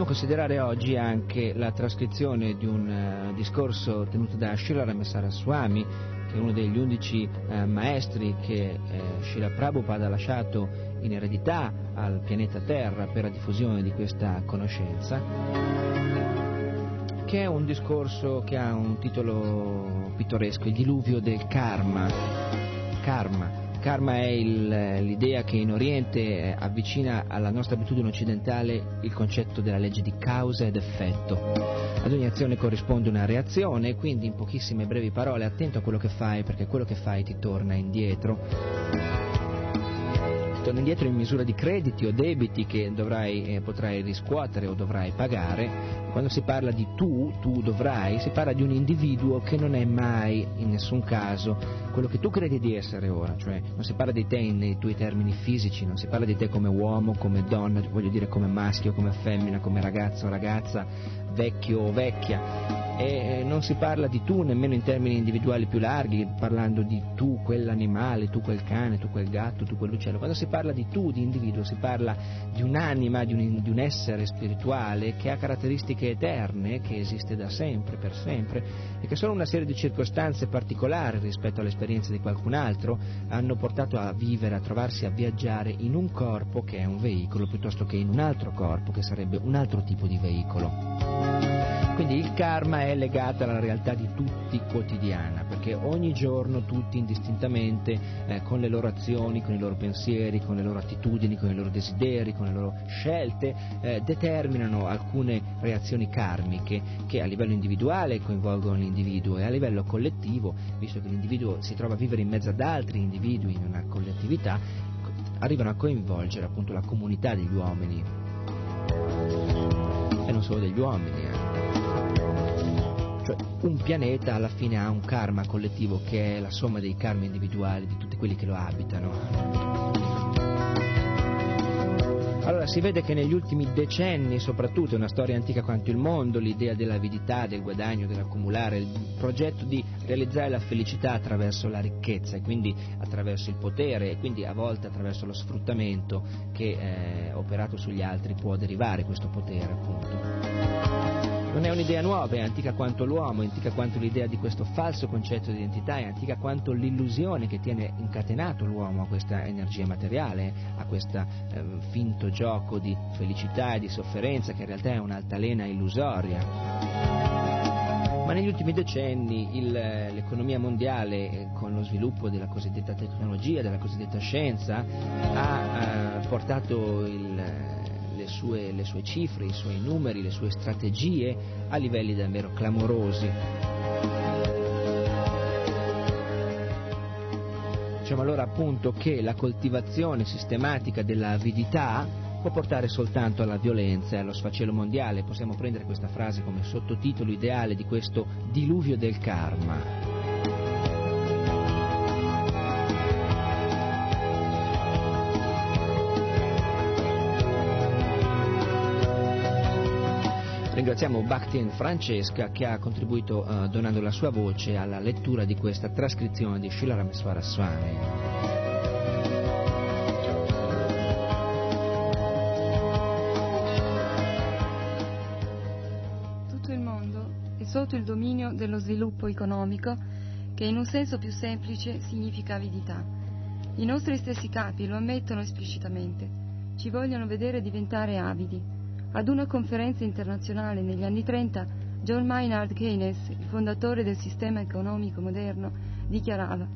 Considerare oggi anche la trascrizione di un uh, discorso tenuto da Srila Ramesara Swami, che è uno degli undici uh, maestri che uh, Srila Prabhupada ha lasciato in eredità al pianeta Terra per la diffusione di questa conoscenza, che è un discorso che ha un titolo pittoresco, il diluvio del karma. Karma Karma è il, l'idea che in Oriente eh, avvicina alla nostra abitudine occidentale il concetto della legge di causa ed effetto. Ad ogni azione corrisponde una reazione, quindi in pochissime brevi parole attento a quello che fai perché quello che fai ti torna indietro. Ti torna indietro in misura di crediti o debiti che dovrai, eh, potrai riscuotere o dovrai pagare. Quando si parla di tu, tu dovrai, si parla di un individuo che non è mai in nessun caso quello che tu credi di essere ora, cioè non si parla di te nei tuoi termini fisici, non si parla di te come uomo, come donna, voglio dire come maschio, come femmina, come ragazzo ragazza, vecchio o vecchia e non si parla di tu nemmeno in termini individuali più larghi, parlando di tu quell'animale, tu quel cane, tu quel gatto, tu quell'uccello. Quando si parla di tu, di individuo, si parla di un'anima, di un, di un essere spirituale che ha caratteristiche eterne, che esiste da sempre, per sempre, e che solo una serie di circostanze particolari rispetto all'esperienza di qualcun altro hanno portato a vivere, a trovarsi a viaggiare in un corpo che è un veicolo, piuttosto che in un altro corpo che sarebbe un altro tipo di veicolo. Quindi il karma è legato alla realtà di tutti quotidiana, perché ogni giorno tutti indistintamente, eh, con le loro azioni, con i loro pensieri, con le loro attitudini, con i loro desideri, con le loro scelte, eh, determinano alcune reazioni karmiche che a livello individuale coinvolgono l'individuo e a livello collettivo, visto che l'individuo si trova a vivere in mezzo ad altri individui in una collettività, arrivano a coinvolgere appunto la comunità degli uomini e non solo degli uomini. Eh. Cioè, un pianeta alla fine ha un karma collettivo che è la somma dei karma individuali di tutti quelli che lo abitano. Allora si vede che negli ultimi decenni, soprattutto, è una storia antica quanto il mondo, l'idea dell'avidità, del guadagno, dell'accumulare, il progetto di realizzare la felicità attraverso la ricchezza e quindi attraverso il potere e quindi a volte attraverso lo sfruttamento che eh, operato sugli altri può derivare questo potere appunto. Non è un'idea nuova, è antica quanto l'uomo, è antica quanto l'idea di questo falso concetto di identità, è antica quanto l'illusione che tiene incatenato l'uomo a questa energia materiale, a questo eh, finto gioco di felicità e di sofferenza che in realtà è un'altalena illusoria. Ma negli ultimi decenni il, l'economia mondiale, eh, con lo sviluppo della cosiddetta tecnologia, della cosiddetta scienza, ha eh, portato il, sue, le sue cifre, i suoi numeri, le sue strategie a livelli davvero clamorosi. Diciamo allora appunto che la coltivazione sistematica dell'avidità può portare soltanto alla violenza e allo sfacelo mondiale. Possiamo prendere questa frase come sottotitolo ideale di questo diluvio del karma. Ringraziamo Bakhtin Francesca che ha contribuito uh, donando la sua voce alla lettura di questa trascrizione di Shilarameswara Swami. Tutto il mondo è sotto il dominio dello sviluppo economico che in un senso più semplice significa avidità. I nostri stessi capi lo ammettono esplicitamente. Ci vogliono vedere diventare avidi. Ad una conferenza internazionale negli anni 30, John Maynard Keynes, il fondatore del sistema economico moderno, dichiarava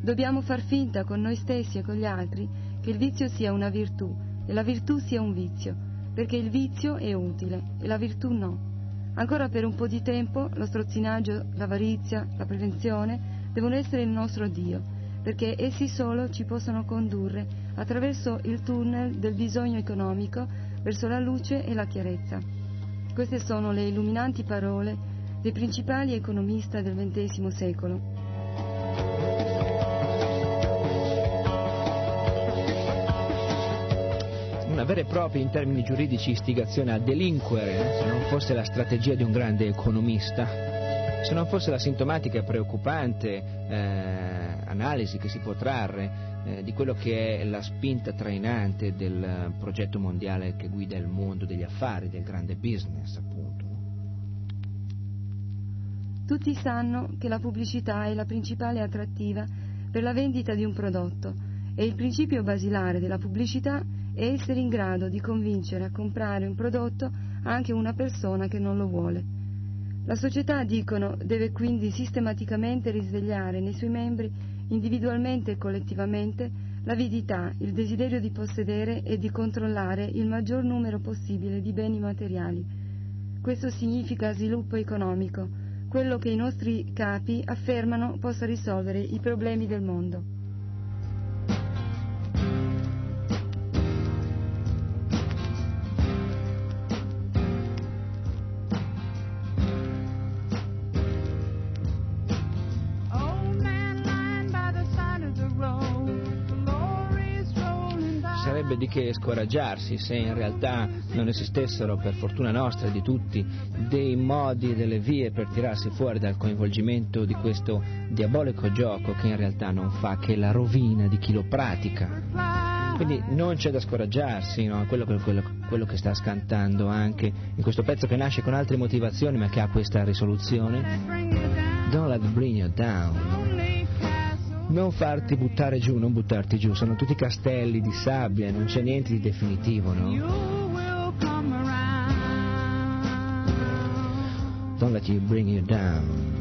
Dobbiamo far finta con noi stessi e con gli altri che il vizio sia una virtù e la virtù sia un vizio, perché il vizio è utile e la virtù no. Ancora per un po' di tempo lo strozzinaggio, l'avarizia, la prevenzione devono essere il nostro Dio, perché essi solo ci possono condurre attraverso il tunnel del bisogno economico verso la luce e la chiarezza. Queste sono le illuminanti parole dei principali economisti del XX secolo. Una vera e propria, in termini giuridici, istigazione a delinquere, se non fosse la strategia di un grande economista, se non fosse la sintomatica e preoccupante eh, analisi che si può trarre eh, di quello che è la spinta trainante del progetto mondiale che guida il mondo degli affari, del grande business appunto. Tutti sanno che la pubblicità è la principale attrattiva per la vendita di un prodotto e il principio basilare della pubblicità è essere in grado di convincere a comprare un prodotto anche una persona che non lo vuole. La società, dicono, deve quindi sistematicamente risvegliare nei suoi membri individualmente e collettivamente, l'avidità, il desiderio di possedere e di controllare il maggior numero possibile di beni materiali. Questo significa sviluppo economico, quello che i nostri capi affermano possa risolvere i problemi del mondo. Sarebbe di che scoraggiarsi se in realtà non esistessero, per fortuna nostra e di tutti, dei modi e delle vie per tirarsi fuori dal coinvolgimento di questo diabolico gioco che in realtà non fa che la rovina di chi lo pratica. Quindi non c'è da scoraggiarsi, no? quello, quello, quello, che sta scantando anche in questo pezzo che nasce con altre motivazioni ma che ha questa risoluzione. Don't let bring you down non farti buttare giù, non buttarti giù, sono tutti castelli di sabbia, non c'è niente di definitivo, no? Don't let you bring you down.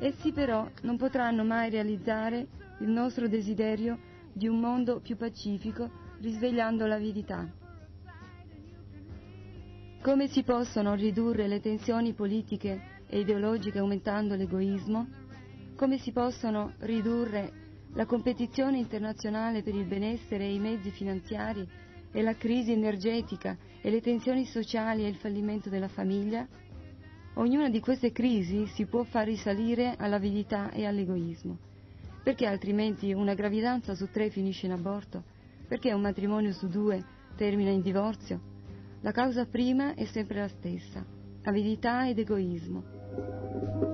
Essi però non potranno mai realizzare il nostro desiderio di un mondo più pacifico risvegliando l'avidità. Come si possono ridurre le tensioni politiche e ideologiche aumentando l'egoismo? Come si possono ridurre la competizione internazionale per il benessere e i mezzi finanziari e la crisi energetica e le tensioni sociali e il fallimento della famiglia? Ognuna di queste crisi si può far risalire all'avidità e all'egoismo, perché altrimenti una gravidanza su tre finisce in aborto perché un matrimonio su due termina in divorzio? La causa prima è sempre la stessa, avidità ed egoismo.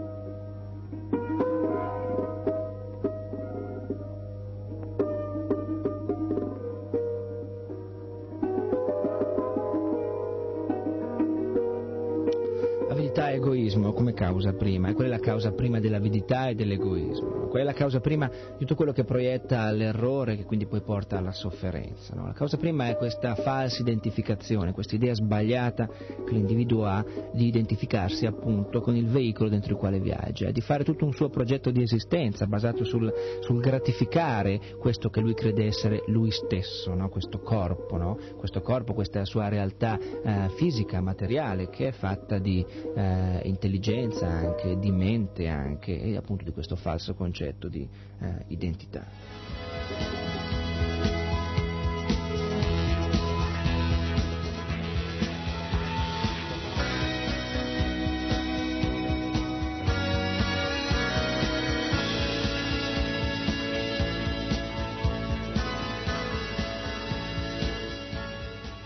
Avidità e egoismo come causa prima, e quella è la causa prima dell'avidità e dell'egoismo, quella è la causa prima di tutto quello che proietta all'errore che quindi poi porta alla sofferenza. No? La causa prima è questa falsa identificazione, questa idea sbagliata che l'individuo ha di identificarsi appunto con il veicolo dentro il quale viaggia, di fare tutto un suo progetto di esistenza basato sul, sul gratificare questo che lui crede essere lui stesso, no? questo corpo, no? questo corpo, questa sua realtà eh, fisica, materiale che è fatta di eh, intelligenza anche, di mente anche e appunto di questo falso concetto di eh, identità.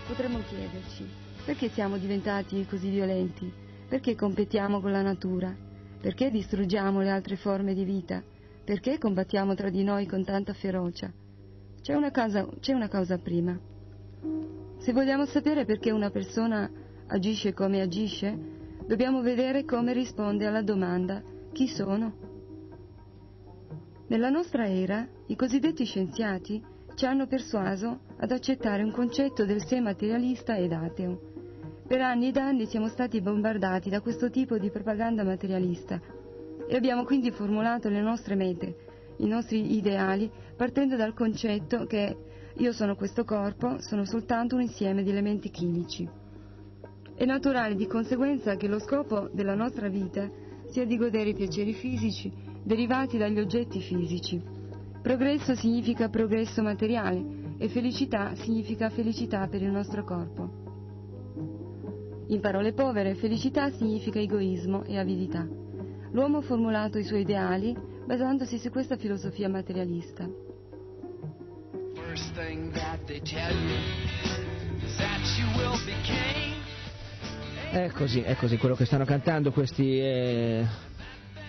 Potremmo chiederci perché siamo diventati così violenti? Perché competiamo con la natura? Perché distruggiamo le altre forme di vita? Perché combattiamo tra di noi con tanta ferocia? C'è una causa, c'è una causa prima. Se vogliamo sapere perché una persona agisce come agisce, dobbiamo vedere come risponde alla domanda chi sono? Nella nostra era, i cosiddetti scienziati ci hanno persuaso ad accettare un concetto del sé materialista ed ateo. Per anni ed anni siamo stati bombardati da questo tipo di propaganda materialista e abbiamo quindi formulato le nostre mete, i nostri ideali, partendo dal concetto che io sono questo corpo, sono soltanto un insieme di elementi chimici. È naturale di conseguenza che lo scopo della nostra vita sia di godere i piaceri fisici derivati dagli oggetti fisici. Progresso significa progresso materiale e felicità significa felicità per il nostro corpo. In parole povere, felicità significa egoismo e avidità. L'uomo ha formulato i suoi ideali basandosi su questa filosofia materialista. È così, è così quello che stanno cantando questi eh,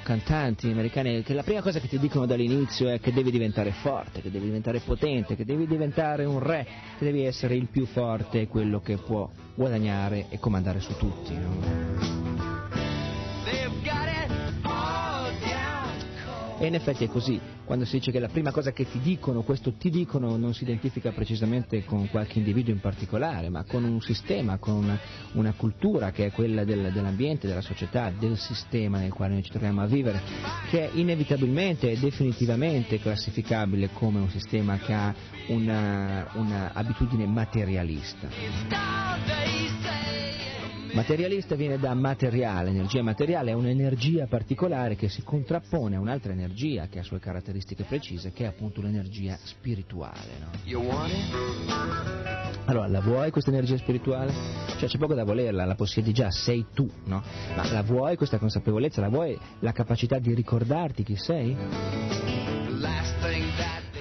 cantanti americani, che la prima cosa che ti dicono dall'inizio è che devi diventare forte, che devi diventare potente, che devi diventare un re, che devi essere il più forte, quello che può guadagnare e comandare su tutti. No? E in effetti è così, quando si dice che la prima cosa che ti dicono, questo ti dicono non si identifica precisamente con qualche individuo in particolare, ma con un sistema, con una, una cultura che è quella del, dell'ambiente, della società, del sistema nel quale noi ci troviamo a vivere, che è inevitabilmente e definitivamente classificabile come un sistema che ha una, una abitudine materialista Materialista viene da materiale, energia materiale è un'energia particolare che si contrappone a un'altra energia che ha sue caratteristiche precise, che è appunto l'energia spirituale. No? Allora, la vuoi questa energia spirituale? Cioè c'è poco da volerla, la possiedi già, sei tu, no? Ma la vuoi questa consapevolezza? La vuoi la capacità di ricordarti chi sei?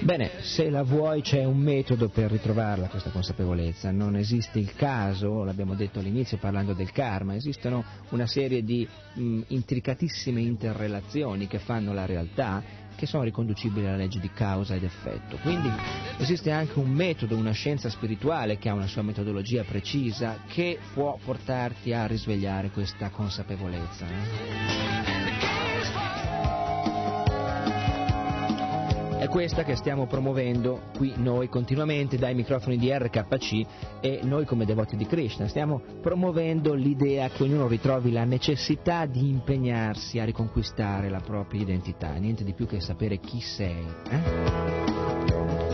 Bene, se la vuoi c'è un metodo per ritrovarla questa consapevolezza, non esiste il caso, l'abbiamo detto all'inizio parlando del karma, esistono una serie di mh, intricatissime interrelazioni che fanno la realtà che sono riconducibili alla legge di causa ed effetto. Quindi esiste anche un metodo, una scienza spirituale che ha una sua metodologia precisa che può portarti a risvegliare questa consapevolezza. Eh? Questa che stiamo promuovendo qui noi continuamente dai microfoni di RKC e noi come devoti di Krishna stiamo promuovendo l'idea che ognuno ritrovi la necessità di impegnarsi a riconquistare la propria identità, niente di più che sapere chi sei. Eh?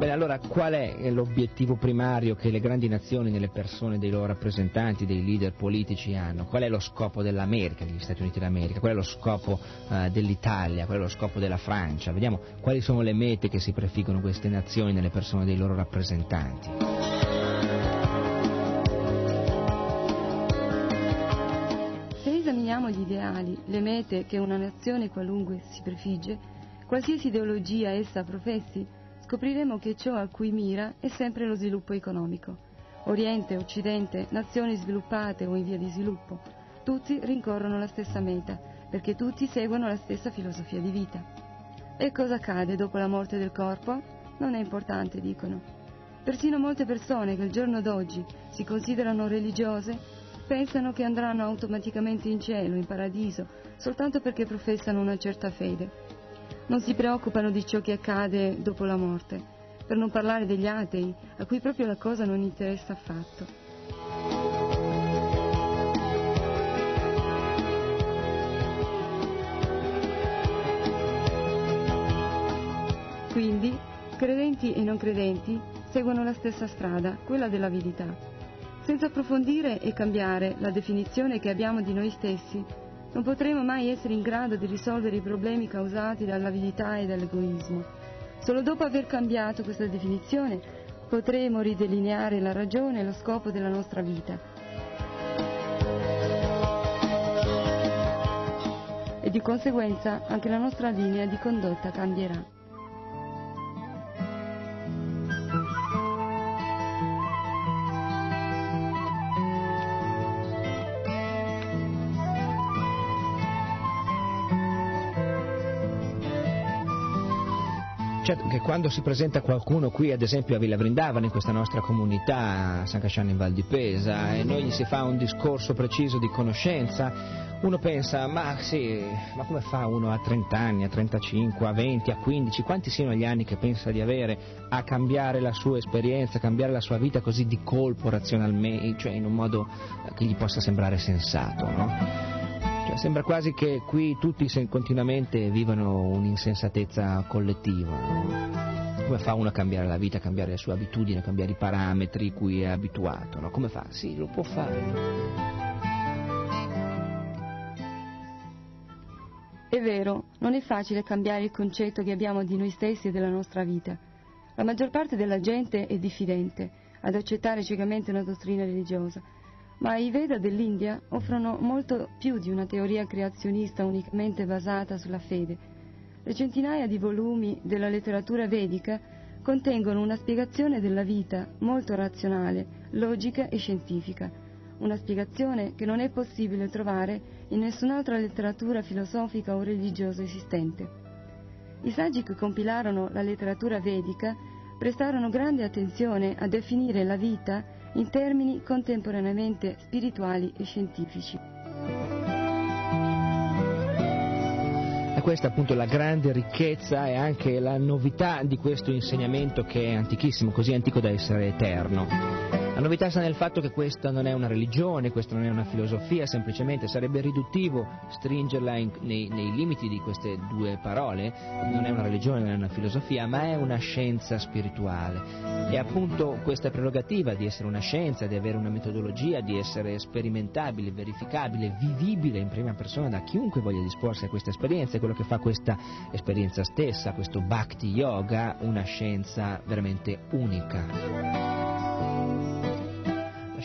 Bene, allora qual è l'obiettivo primario che le grandi nazioni nelle persone dei loro rappresentanti, dei leader politici hanno? Qual è lo scopo dell'America, degli Stati Uniti d'America? Qual è lo scopo uh, dell'Italia? Qual è lo scopo della Francia? Vediamo quali sono le mete che si prefiggono queste nazioni nelle persone dei loro rappresentanti. Se esaminiamo gli ideali, le mete che una nazione qualunque si prefigge, qualsiasi ideologia essa professi, scopriremo che ciò a cui mira è sempre lo sviluppo economico. Oriente, Occidente, nazioni sviluppate o in via di sviluppo, tutti rincorrono la stessa meta, perché tutti seguono la stessa filosofia di vita. E cosa accade dopo la morte del corpo? Non è importante, dicono. Persino molte persone che al giorno d'oggi si considerano religiose pensano che andranno automaticamente in cielo, in paradiso, soltanto perché professano una certa fede non si preoccupano di ciò che accade dopo la morte, per non parlare degli atei, a cui proprio la cosa non interessa affatto. Quindi, credenti e non credenti seguono la stessa strada, quella dell'avidità. Senza approfondire e cambiare la definizione che abbiamo di noi stessi, non potremo mai essere in grado di risolvere i problemi causati dall'avidità e dall'egoismo. Solo dopo aver cambiato questa definizione potremo ridelineare la ragione e lo scopo della nostra vita. E di conseguenza anche la nostra linea di condotta cambierà. Certo che quando si presenta qualcuno qui, ad esempio a Villa Vrindavana, in questa nostra comunità, a San Casciano in Val di Pesa, e noi gli si fa un discorso preciso di conoscenza, uno pensa, ma sì, ma come fa uno a 30 anni, a 35, a 20, a 15, quanti siano gli anni che pensa di avere a cambiare la sua esperienza, cambiare la sua vita così di colpo, razionalmente, cioè in un modo che gli possa sembrare sensato, no? Cioè, sembra quasi che qui tutti continuamente vivano un'insensatezza collettiva. Come fa uno a cambiare la vita, a cambiare le sue abitudini, a cambiare i parametri cui è abituato? No? Come fa? Sì, lo può fare. È vero, non è facile cambiare il concetto che abbiamo di noi stessi e della nostra vita. La maggior parte della gente è diffidente ad accettare ciecamente una dottrina religiosa ma i Veda dell'India offrono molto più di una teoria creazionista unicamente basata sulla fede. Le centinaia di volumi della letteratura vedica contengono una spiegazione della vita molto razionale, logica e scientifica, una spiegazione che non è possibile trovare in nessun'altra letteratura filosofica o religiosa esistente. I saggi che compilarono la letteratura vedica prestarono grande attenzione a definire la vita in termini contemporaneamente spirituali e scientifici. E questa è appunto la grande ricchezza e anche la novità di questo insegnamento che è antichissimo, così antico da essere eterno. La novità sta nel fatto che questa non è una religione, questa non è una filosofia, semplicemente sarebbe riduttivo stringerla in, nei, nei, limiti di queste due parole, non è una religione, non è una filosofia, ma è una scienza spirituale. E appunto questa prerogativa di essere una scienza, di avere una metodologia, di essere sperimentabile, verificabile, vivibile in prima persona da chiunque voglia disporsi a questa esperienza, è quello che fa questa esperienza stessa, questo bhakti yoga, una scienza veramente unica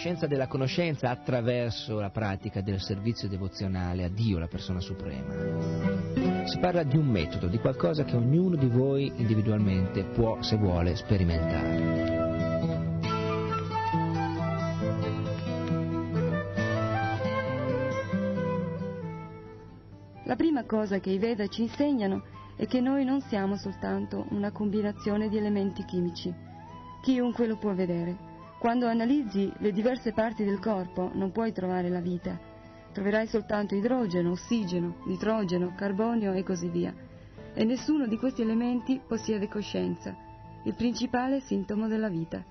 la scienza della conoscenza attraverso la pratica del servizio devozionale a Dio, la persona suprema. Si parla di un metodo, di qualcosa che ognuno di voi individualmente può, se vuole, sperimentare. La prima cosa che i Veda ci insegnano è che noi non siamo soltanto una combinazione di elementi chimici. Chiunque lo può vedere. Quando analizzi le diverse parti del corpo non puoi trovare la vita. Troverai soltanto idrogeno, ossigeno, nitrogeno, carbonio e così via. E nessuno di questi elementi possiede coscienza, il principale sintomo della vita.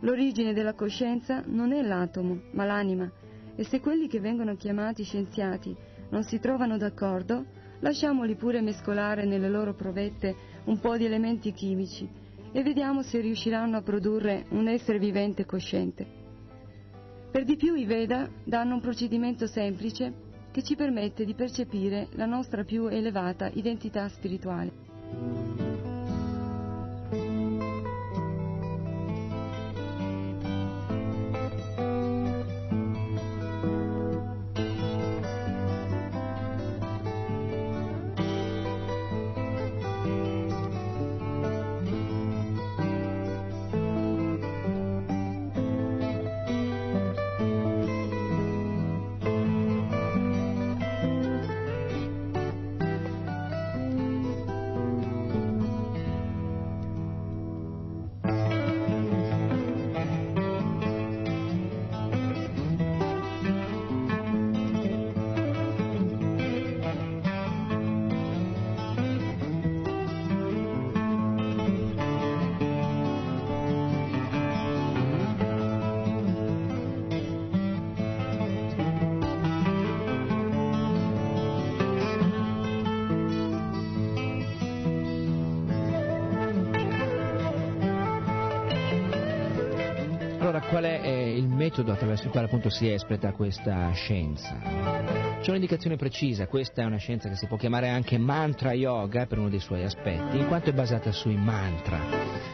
L'origine della coscienza non è l'atomo, ma l'anima, e se quelli che vengono chiamati scienziati non si trovano d'accordo, lasciamoli pure mescolare nelle loro provette un po' di elementi chimici e vediamo se riusciranno a produrre un essere vivente cosciente. Per di più i Veda danno un procedimento semplice che ci permette di percepire la nostra più elevata identità spirituale. Metodo attraverso il quale appunto si espleta questa scienza. C'è un'indicazione precisa, questa è una scienza che si può chiamare anche mantra yoga per uno dei suoi aspetti, in quanto è basata sui mantra.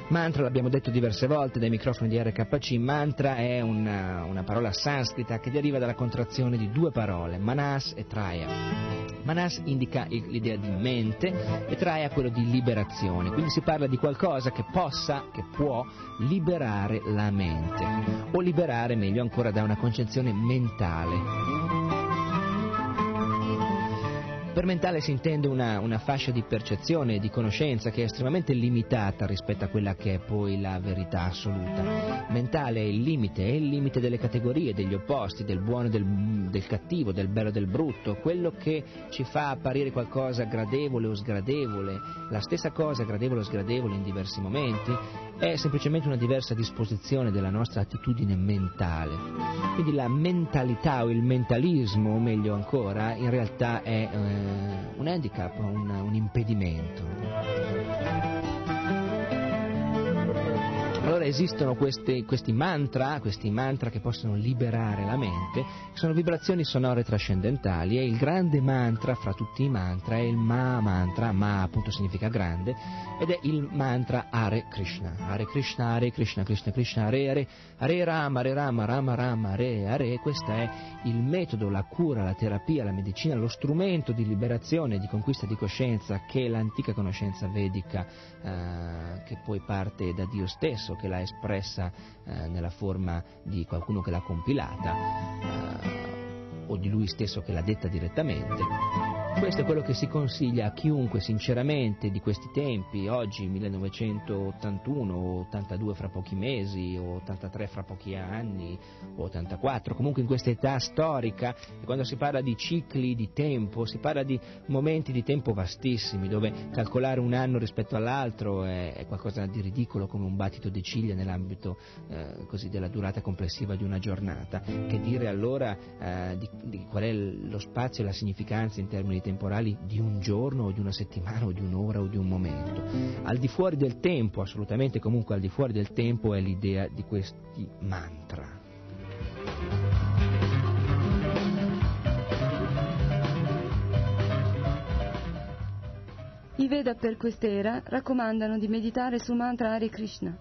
Mantra, l'abbiamo detto diverse volte dai microfoni di RKC, mantra è una, una parola sanscrita che deriva dalla contrazione di due parole, manas e traya. Manas indica l'idea di mente e Traya quello di liberazione, quindi si parla di qualcosa che possa, che può liberare la mente, o liberare meglio ancora da una concezione mentale. Per mentale si intende una, una fascia di percezione e di conoscenza che è estremamente limitata rispetto a quella che è poi la verità assoluta. Mentale è il limite, è il limite delle categorie, degli opposti, del buono e del, del cattivo, del bello e del brutto, quello che ci fa apparire qualcosa gradevole o sgradevole, la stessa cosa gradevole o sgradevole in diversi momenti, è semplicemente una diversa disposizione della nostra attitudine mentale. Quindi la mentalità o il mentalismo, o meglio ancora, in realtà è eh, un handicap, un, un impedimento. Allora esistono questi, questi, mantra, questi mantra che possono liberare la mente, sono vibrazioni sonore trascendentali e il grande mantra fra tutti i mantra è il Ma mantra, Ma appunto significa grande, ed è il mantra Hare Krishna. Hare Krishna, Hare Krishna, Krishna Krishna, Hare Hare, Hare Rama, Hare Rama, Rama Rama, Hare Hare. Questo è il metodo, la cura, la terapia, la medicina, lo strumento di liberazione di conquista di coscienza che l'antica conoscenza vedica, eh, che poi parte da Dio stesso, che l'ha espressa eh, nella forma di qualcuno che l'ha compilata. Eh, o di lui stesso che l'ha detta direttamente. Questo è quello che si consiglia a chiunque sinceramente di questi tempi, oggi 1981 o 82 fra pochi mesi o 83 fra pochi anni o 84, comunque in questa età storica, quando si parla di cicli di tempo, si parla di momenti di tempo vastissimi dove calcolare un anno rispetto all'altro è, qualcosa di ridicolo come un battito di ciglia nell'ambito eh, della durata complessiva di una giornata, che dire allora eh, di, di qual è lo spazio e la significanza in termini temporali di un giorno o di una settimana o di un'ora o di un momento. Al di fuori del tempo, assolutamente comunque al di fuori del tempo è l'idea di questi mantra. I Veda per quest'era raccomandano di meditare sul mantra Hare Krishna.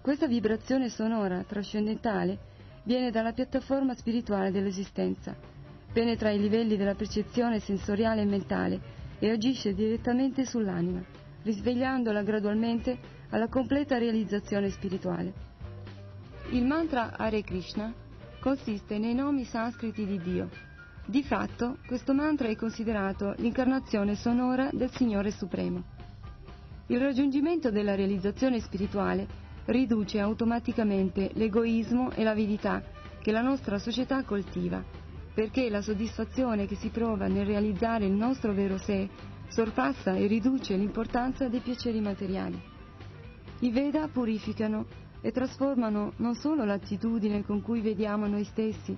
Questa vibrazione sonora trascendentale viene dalla piattaforma spirituale dell'esistenza, penetra i livelli della percezione sensoriale e mentale e agisce direttamente sull'anima, risvegliandola gradualmente alla completa realizzazione spirituale. Il mantra Hare Krishna consiste nei nomi sanscriti di Dio. Di fatto, questo mantra è considerato l'incarnazione sonora del Signore Supremo. Il raggiungimento della realizzazione spirituale riduce automaticamente l'egoismo e l'avidità che la nostra società coltiva, perché la soddisfazione che si prova nel realizzare il nostro vero sé sorpassa e riduce l'importanza dei piaceri materiali. I Veda purificano e trasformano non solo l'attitudine con cui vediamo noi stessi,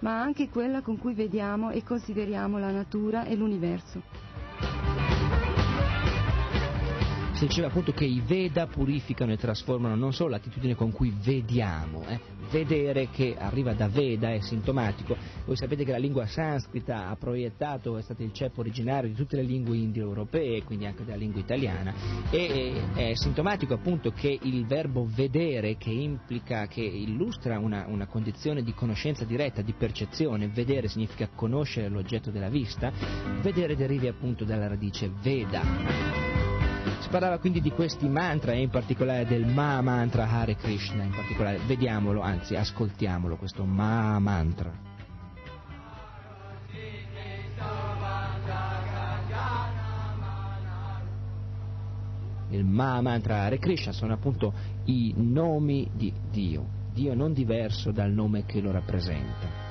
ma anche quella con cui vediamo e consideriamo la natura e l'universo. Si diceva appunto che i Veda purificano e trasformano non solo l'attitudine con cui vediamo, eh, vedere che arriva da Veda è sintomatico. Voi sapete che la lingua sanscrita ha proiettato, è stato il ceppo originario di tutte le lingue indoeuropee, quindi anche della lingua italiana, e è sintomatico appunto che il verbo vedere, che implica, che illustra una, una condizione di conoscenza diretta, di percezione, vedere significa conoscere l'oggetto della vista, vedere derivi appunto dalla radice Veda. Si parlava quindi di questi mantra e in particolare del Ma mantra Hare Krishna, in particolare vediamolo, anzi ascoltiamolo questo Ma mantra. Il Ma mantra Hare Krishna sono appunto i nomi di Dio, Dio non diverso dal nome che lo rappresenta.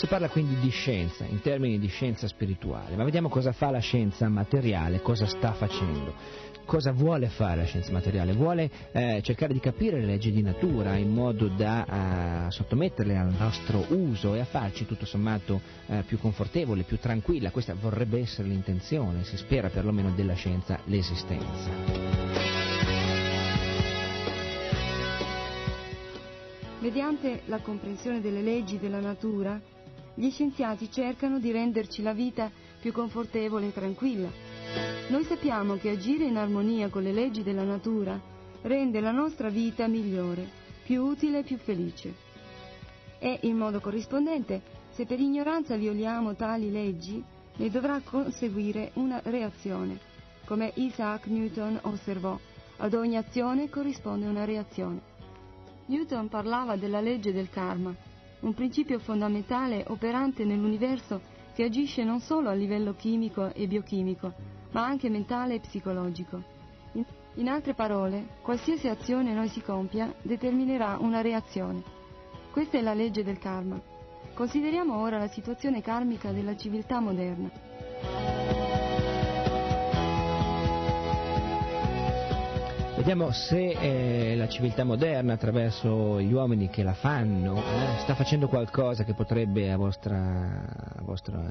Si parla quindi di scienza, in termini di scienza spirituale, ma vediamo cosa fa la scienza materiale, cosa sta facendo cosa vuole fare la scienza materiale? Vuole eh, cercare di capire le leggi di natura in modo da uh, sottometterle al nostro uso e a farci tutto sommato uh, più confortevole, più tranquilla. Questa vorrebbe essere l'intenzione, si spera perlomeno della scienza, l'esistenza. Mediante la comprensione delle leggi della natura, gli scienziati cercano di renderci la vita più confortevole e tranquilla noi sappiamo che agire in armonia con le leggi della natura rende la nostra vita migliore, più utile e più felice. E in modo corrispondente, se per ignoranza violiamo tali leggi, ne dovrà conseguire una reazione. Come Isaac Newton osservò, ad ogni azione corrisponde una reazione. Newton parlava della legge del karma, un principio fondamentale operante nell'universo che agisce non solo a livello chimico e biochimico, ma anche mentale e psicologico. In, altre parole, qualsiasi azione noi si compia determinerà una reazione. Questa è la legge del karma. Consideriamo ora la situazione karmica della civiltà moderna. Vediamo se eh, la civiltà moderna, attraverso gli uomini che la fanno, eh, sta facendo qualcosa che potrebbe a vostra, a vostra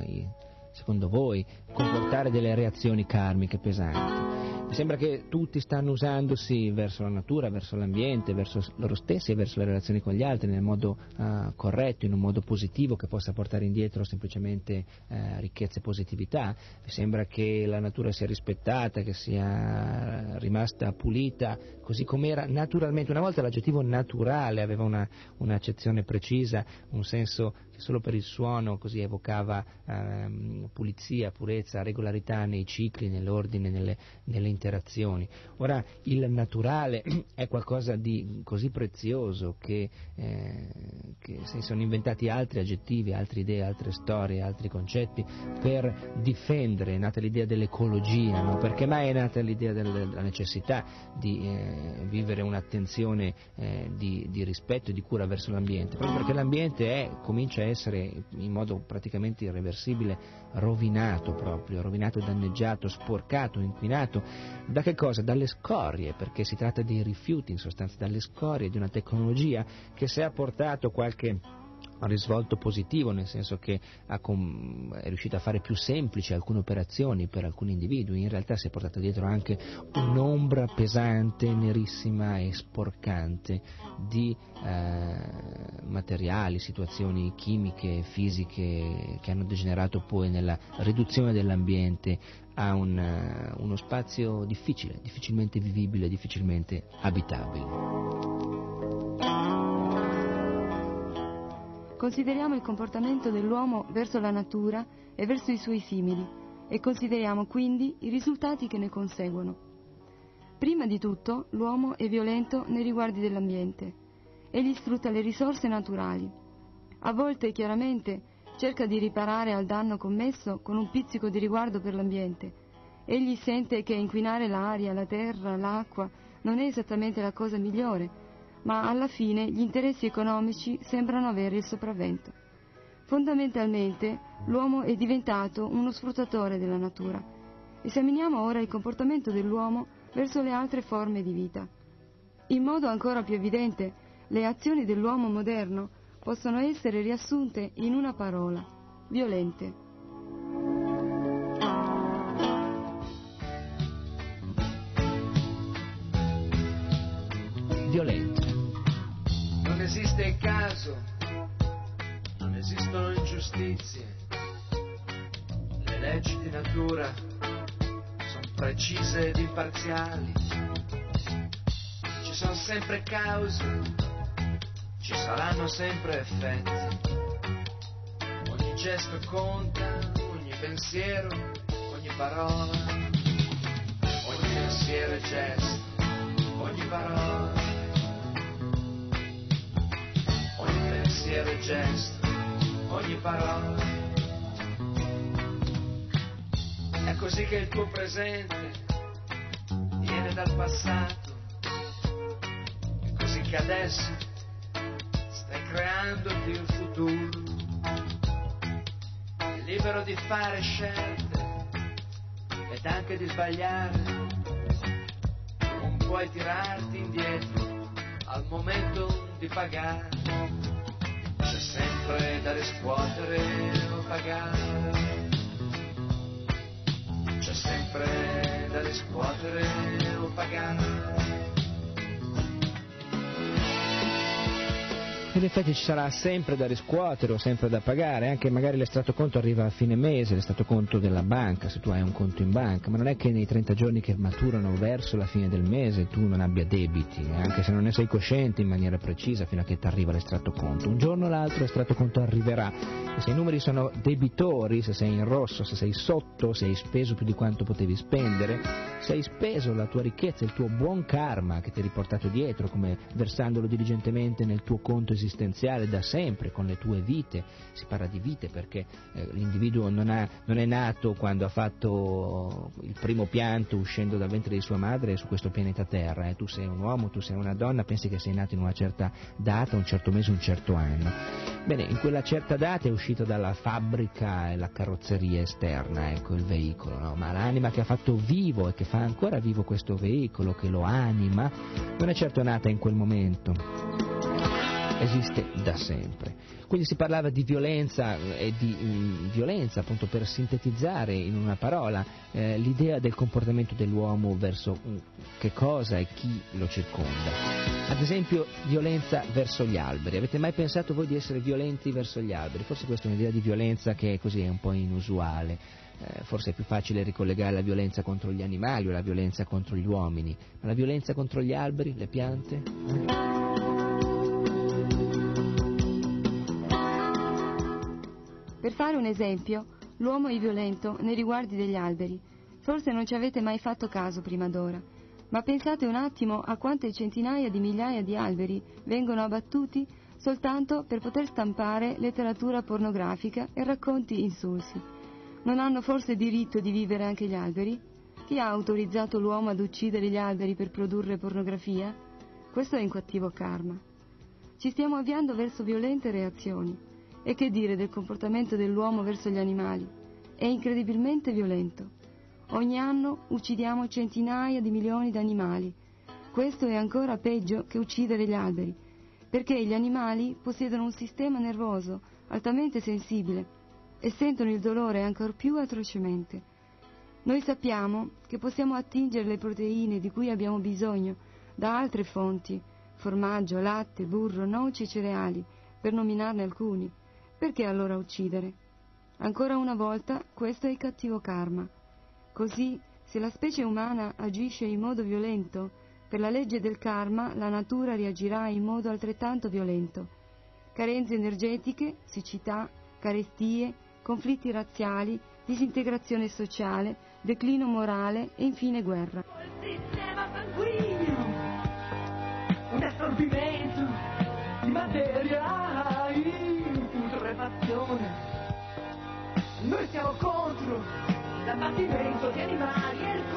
secondo voi, comportare delle reazioni karmiche pesanti. Mi sembra che tutti stanno usandosi verso la natura, verso l'ambiente, verso loro stessi e verso le relazioni con gli altri nel modo uh, corretto, in un modo positivo che possa portare indietro semplicemente uh, ricchezza e positività. Mi sembra che la natura sia rispettata, che sia rimasta pulita così com'era naturalmente. Una volta l'aggettivo naturale aveva una, un'accezione precisa, un senso che solo per il suono così evocava uh, pulizia, purezza, regolarità nei cicli, nell'ordine, nelle, nelle interazioni. Ora il naturale è qualcosa di così prezioso che, eh, che si sono inventati altri aggettivi, altre idee, altre storie, altri concetti per difendere, è nata l'idea dell'ecologia, no? perché mai è nata l'idea della necessità di eh, vivere un'attenzione eh, di, di, rispetto e di cura verso l'ambiente, proprio perché l'ambiente è, comincia a essere in modo praticamente irreversibile rovinato proprio, rovinato, danneggiato, sporcato, inquinato da che cosa? Dalle scorie, perché si tratta di rifiuti in sostanza, dalle scorie di una tecnologia che se ha portato qualche risvolto positivo, nel senso che è riuscita a fare più semplici alcune operazioni per alcuni individui, in realtà si è portata dietro anche un'ombra pesante, nerissima e sporcante di eh, materiali, situazioni chimiche, fisiche che hanno degenerato poi nella riduzione dell'ambiente a un, uh, uno spazio difficile, difficilmente vivibile, difficilmente abitabile. Consideriamo il comportamento dell'uomo verso la natura e verso i suoi simili e consideriamo quindi i risultati che ne conseguono. Prima di tutto, l'uomo è violento nei riguardi dell'ambiente. Egli sfrutta le risorse naturali. A volte, chiaramente, cerca di riparare al danno commesso con un pizzico di riguardo per l'ambiente. Egli sente che inquinare l'aria, la terra, l'acqua non è esattamente la cosa migliore, ma alla fine gli interessi economici sembrano avere il sopravvento. Fondamentalmente l'uomo è diventato uno sfruttatore della natura. Esaminiamo ora il comportamento dell'uomo verso le altre forme di vita. In modo ancora più evidente, le azioni dell'uomo moderno possono essere riassunte in una parola, violente. Esiste caso, non esistono ingiustizie, le leggi di natura sono precise ed imparziali, ci sono sempre cause ci saranno sempre effetti. Ogni gesto conta, ogni pensiero, ogni parola, ogni pensiero e gesto, ogni parola, pensiero e gesto, ogni parola. È così che il tuo presente viene dal passato, è così che adesso creandoti il futuro. libero di fare scelte ed anche di sbagliare. Non puoi tirarti indietro al momento di pagare. Sempre da riscuotere o pagare. C'è sempre da riscuotere o pagare. In effetti ci sarà sempre da riscuotere o sempre da pagare, anche magari l'estratto conto arriva a fine mese, l'estratto conto della banca, se tu hai un conto in banca, ma non è che nei 30 giorni che maturano verso la fine del mese tu non abbia debiti, anche se non ne sei cosciente in maniera precisa fino a che ti arriva l'estratto conto. Un giorno o l'altro l'estratto conto arriverà e se i numeri sono debitori, se sei in rosso, se sei sotto, se hai speso più di quanto potevi spendere, se hai speso la tua ricchezza, il tuo buon karma che ti hai riportato dietro, come versandolo diligentemente nel tuo conto esistenziale da sempre, con le tue vite, si parla di vite perché eh, l'individuo non, ha, non, è nato quando ha fatto il primo pianto uscendo dal ventre di sua madre su questo pianeta Terra, eh. tu sei un uomo, tu sei una donna, pensi che sei nato in una certa data, un certo mese, un certo anno. Bene, in quella certa data è uscito dalla fabbrica e la carrozzeria esterna, ecco il veicolo, no? ma l'anima che ha fatto vivo e che fa ancora vivo questo veicolo, che lo anima, non è certo nata in quel momento esiste da sempre. Quindi si parlava di violenza e di mh, violenza appunto per sintetizzare in una parola eh, l'idea del comportamento dell'uomo verso mh, che cosa e chi lo circonda. Ad esempio violenza verso gli alberi. Avete mai pensato voi di essere violenti verso gli alberi? Forse questa è un'idea di violenza che è così è un po' inusuale. Eh, forse è più facile ricollegare la violenza contro gli animali o la violenza contro gli uomini, ma la violenza contro gli alberi, le piante? Per fare un esempio, l'uomo è violento nei riguardi degli alberi. Forse non ci avete mai fatto caso prima d'ora, ma pensate un attimo a quante centinaia di migliaia di alberi vengono abbattuti soltanto per poter stampare letteratura pornografica e racconti insulsi. Non hanno forse diritto di vivere anche gli alberi? Chi ha autorizzato l'uomo ad uccidere gli alberi per produrre pornografia? Questo è un cattivo karma. Ci stiamo avviando verso violente reazioni. E che dire del comportamento dell'uomo verso gli animali? È incredibilmente violento. Ogni anno uccidiamo centinaia di milioni di animali. Questo è ancora peggio che uccidere gli alberi, perché gli animali possiedono un sistema nervoso altamente sensibile e sentono il dolore ancor più atrocemente. Noi sappiamo che possiamo attingere le proteine di cui abbiamo bisogno da altre fonti, formaggio, latte, burro, noci e cereali, per nominarne alcuni. Perché allora uccidere? Ancora una volta questo è il cattivo karma. Così, se la specie umana agisce in modo violento, per la legge del karma la natura reagirà in modo altrettanto violento. Carenze energetiche, siccità, carestie, conflitti razziali, disintegrazione sociale, declino morale e infine guerra. Il sistema sanguigno, un assorbimento Noi siamo contro l'abbattimento di animali e il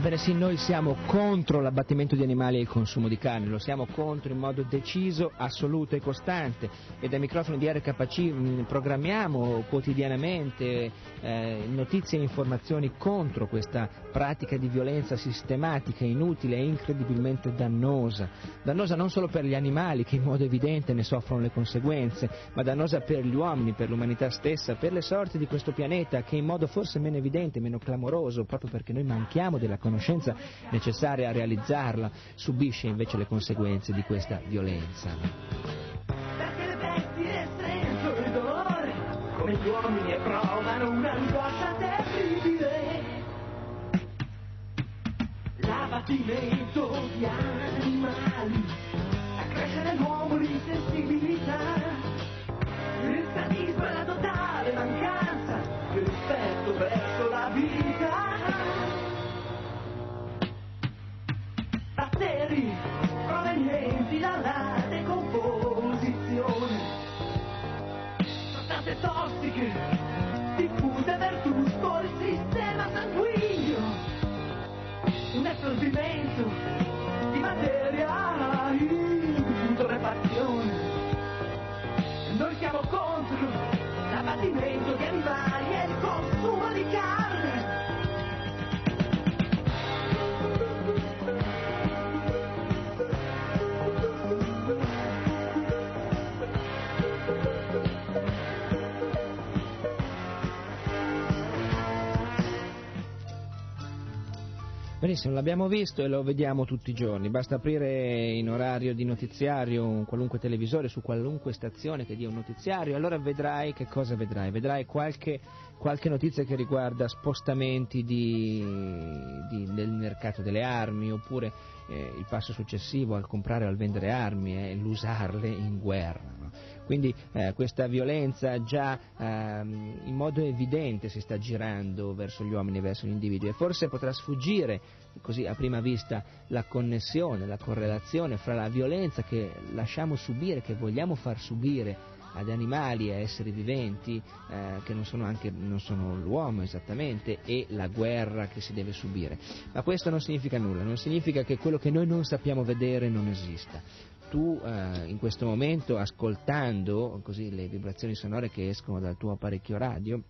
Ebbene sì, noi siamo contro l'abbattimento di animali e il consumo di carne, lo siamo contro in modo deciso, assoluto e costante e dai microfoni di RKC mh, programmiamo quotidianamente eh, notizie e informazioni contro questa pratica di violenza sistematica, inutile e incredibilmente dannosa. Dannosa non solo per gli animali che in modo evidente ne soffrono le conseguenze, ma dannosa per gli uomini, per l'umanità stessa, per le sorti di questo pianeta che in modo forse meno evidente, meno clamoroso, proprio perché noi manchiamo della conoscenza necessaria a realizzarla, subisce invece le conseguenze di questa violenza. Perché le bestie sentono il dolore, come gli uomini e provano un'angoscia terribile. L'abbattimento di animali accresce nell'uomo l'insensibilità, Benissimo, l'abbiamo visto e lo vediamo tutti i giorni, basta aprire in orario di notiziario un qualunque televisore su qualunque stazione che dia un notiziario, allora vedrai che cosa vedrai, vedrai qualche, qualche notizia che riguarda spostamenti di, di, del mercato delle armi oppure eh, il passo successivo al comprare o al vendere armi è l'usarle in guerra. No? Quindi eh, questa violenza già ehm, in modo evidente si sta girando verso gli uomini, verso gli individui e forse potrà sfuggire così a prima vista la connessione, la correlazione fra la violenza che lasciamo subire, che vogliamo far subire ad animali, a esseri viventi eh, che non sono, anche, non sono l'uomo esattamente e la guerra che si deve subire. Ma questo non significa nulla, non significa che quello che noi non sappiamo vedere non esista. Tu eh, in questo momento ascoltando così, le vibrazioni sonore che escono dal tuo apparecchio radio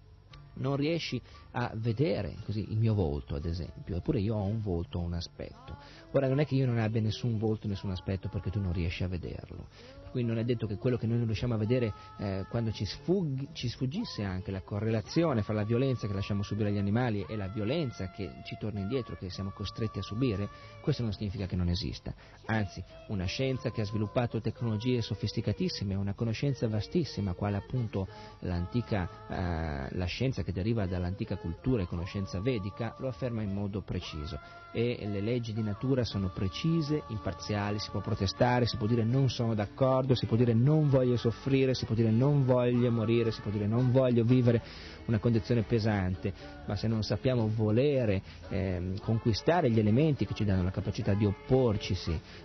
non riesci a vedere così, il mio volto, ad esempio, eppure io ho un volto, un aspetto. Ora non è che io non abbia nessun volto, nessun aspetto perché tu non riesci a vederlo. Quindi non è detto che quello che noi non riusciamo a vedere eh, quando ci, sfuggi, ci, sfuggisse anche la correlazione fra la violenza che lasciamo subire agli animali e la violenza che ci torna indietro, che siamo costretti a subire, questo non significa che non esista. Anzi, una scienza che ha sviluppato tecnologie sofisticatissime, una conoscenza vastissima, quale appunto eh, la scienza che deriva dall'antica cultura e conoscenza vedica, lo afferma in modo preciso. E le leggi di natura sono precise, imparziali, si può protestare, si può dire non sono d'accordo, si può dire non voglio soffrire, si può dire non voglio morire, si può dire non voglio vivere una condizione pesante, ma se non sappiamo volere eh, conquistare gli elementi che ci danno la capacità di opporci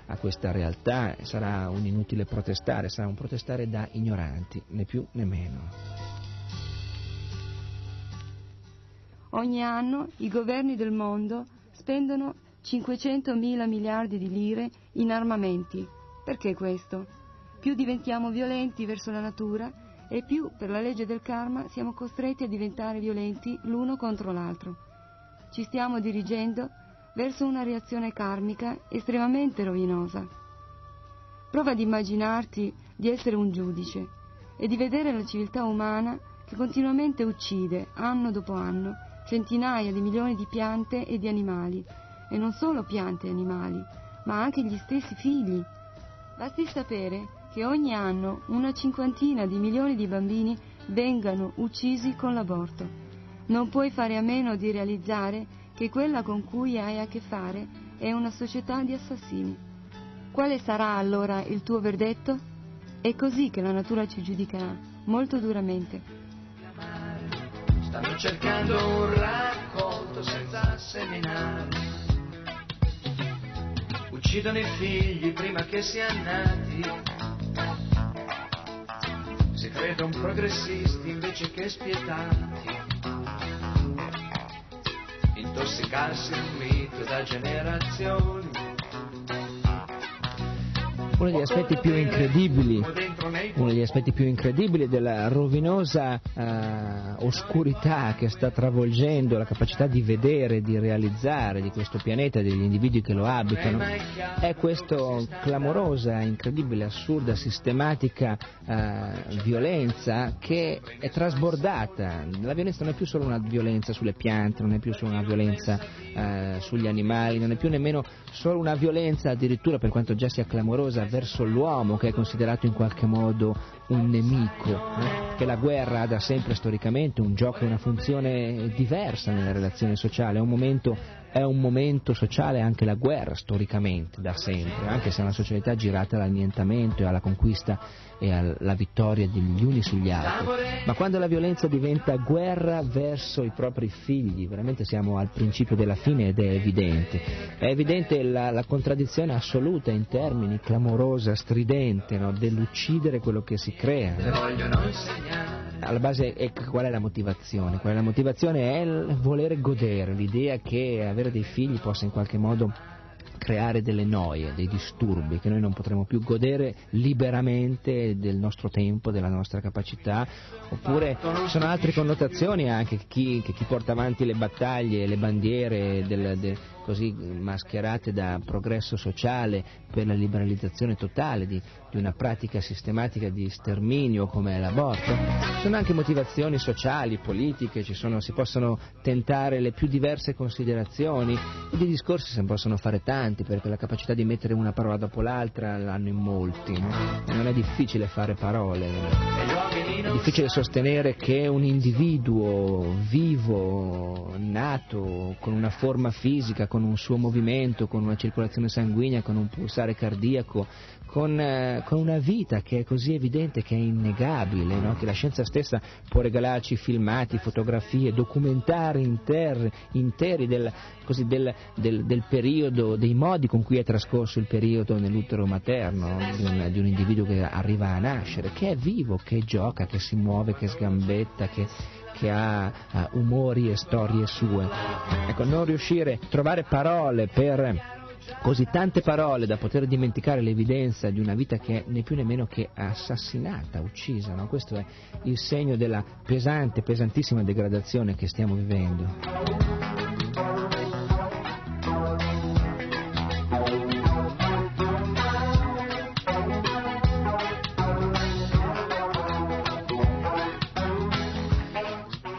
a questa realtà, sarà un inutile protestare, sarà un protestare da ignoranti, né più né meno. Ogni anno i governi del mondo spendono 500 mila miliardi di lire in armamenti. Perché questo? Più diventiamo violenti verso la natura e più, per la legge del karma, siamo costretti a diventare violenti l'uno contro l'altro. Ci stiamo dirigendo verso una reazione karmica estremamente rovinosa. Prova ad immaginarti di essere un giudice e di vedere la civiltà umana che continuamente uccide, anno dopo anno, centinaia di milioni di piante e di animali, e non solo piante e animali, ma anche gli stessi figli. Basti sapere che ogni anno una cinquantina di milioni di bambini vengano uccisi con l'aborto. Non puoi fare a meno di realizzare che quella con cui hai a che fare è una società di assassini. Quale sarà allora il tuo verdetto? È così che la natura ci giudicherà, molto duramente. Stanno cercando un raccolto senza seminare. Uccidono i figli prima che siano nati. Si credono progressisti invece che spietati. Intossicarsi un mito da generazioni. Uno degli aspetti più incredibili, uno degli aspetti più incredibili della rovinosa eh, oscurità che sta travolgendo la capacità di vedere, di realizzare di questo pianeta e degli individui che lo abitano, è questa clamorosa, incredibile, assurda, sistematica eh, violenza che è trasbordata. La violenza non è più solo una violenza sulle piante, non è più solo una violenza eh, sugli animali, non è più nemmeno solo una violenza addirittura per quanto già sia clamorosa verso l'uomo che è considerato in qualche modo un nemico, eh? che la guerra ha da sempre storicamente un gioco e una funzione diversa nella relazione sociale, è un momento è un momento sociale anche la guerra storicamente, da sempre, anche se è una società girata all'annientamento e alla conquista e alla vittoria degli uni sugli altri. Ma quando la violenza diventa guerra verso i propri figli, veramente siamo al principio della fine ed è evidente. È evidente la, la contraddizione assoluta in termini clamorosa, stridente, no? dell'uccidere quello che si crea. Alla base è, qual è la motivazione? Qual è la motivazione? È il volere godere, l'idea che avere dei figli possa in qualche modo creare delle noie, dei disturbi, che noi non potremo più godere liberamente del nostro tempo, della nostra capacità, oppure sono altre connotazioni anche che chi, che chi porta avanti le battaglie, le bandiere del, del, così mascherate da progresso sociale per la liberalizzazione totale di, di una pratica sistematica di sterminio come l'aborto, sono anche motivazioni sociali, politiche, sono, si possono tentare le più diverse considerazioni? E di discorsi se ne possono fare tanti perché la capacità di mettere una parola dopo l'altra l'hanno in molti, no? non è difficile fare parole, è difficile sostenere che un individuo vivo, nato, con una forma fisica, con un suo movimento, con una circolazione sanguigna, con un pulsare cardiaco, con, eh, con, una vita che è così evidente, che è innegabile, no? che la scienza stessa può regalarci filmati, fotografie, documentari interi, interi del, così, del, del, del, periodo, dei modi con cui è trascorso il periodo nell'utero materno di un, di un individuo che arriva a nascere, che è vivo, che gioca, che si muove, che sgambetta, che, che ha uh, umori e storie sue. Ecco, non riuscire a trovare parole per così tante parole da poter dimenticare l'evidenza di una vita che è né più né meno che assassinata, uccisa. No? Questo è il segno della pesante, pesantissima degradazione che stiamo vivendo.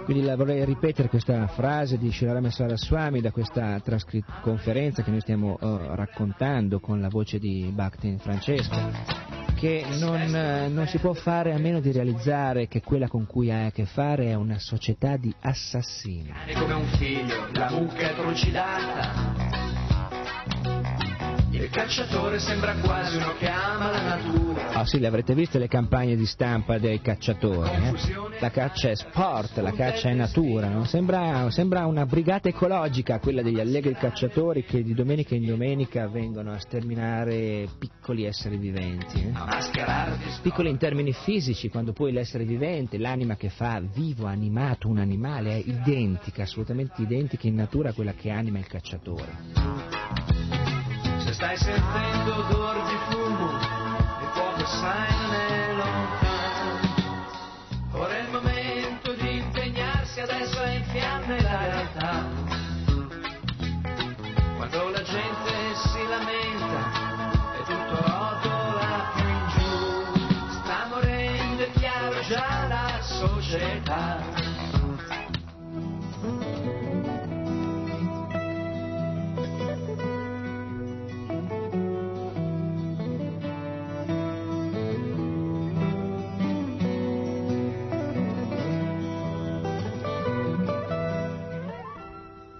Quindi la vorrei ripetere questa frase di Shirama Saraswami da questa trascri- conferenza che noi stiamo uh, raccontando con la voce di Bhakti Francesco, che non, uh, non, si può fare a meno di realizzare che quella con cui hai a che fare è una società di assassini. Come un figlio, la mucca è trucidata il cacciatore sembra quasi uno che ama la natura. Oh sì, le avrete viste le campagne di stampa dei cacciatori. Eh? La caccia è sport, la caccia è natura. No? Sembra, sembra, una brigata ecologica quella degli allegri cacciatori che di domenica in domenica vengono a sterminare piccoli esseri viventi. Eh? Piccoli in termini fisici, quando poi l'essere vivente, l'anima che fa vivo, animato un animale, è identica, assolutamente identica in natura a quella che anima il cacciatore stai sentendo odor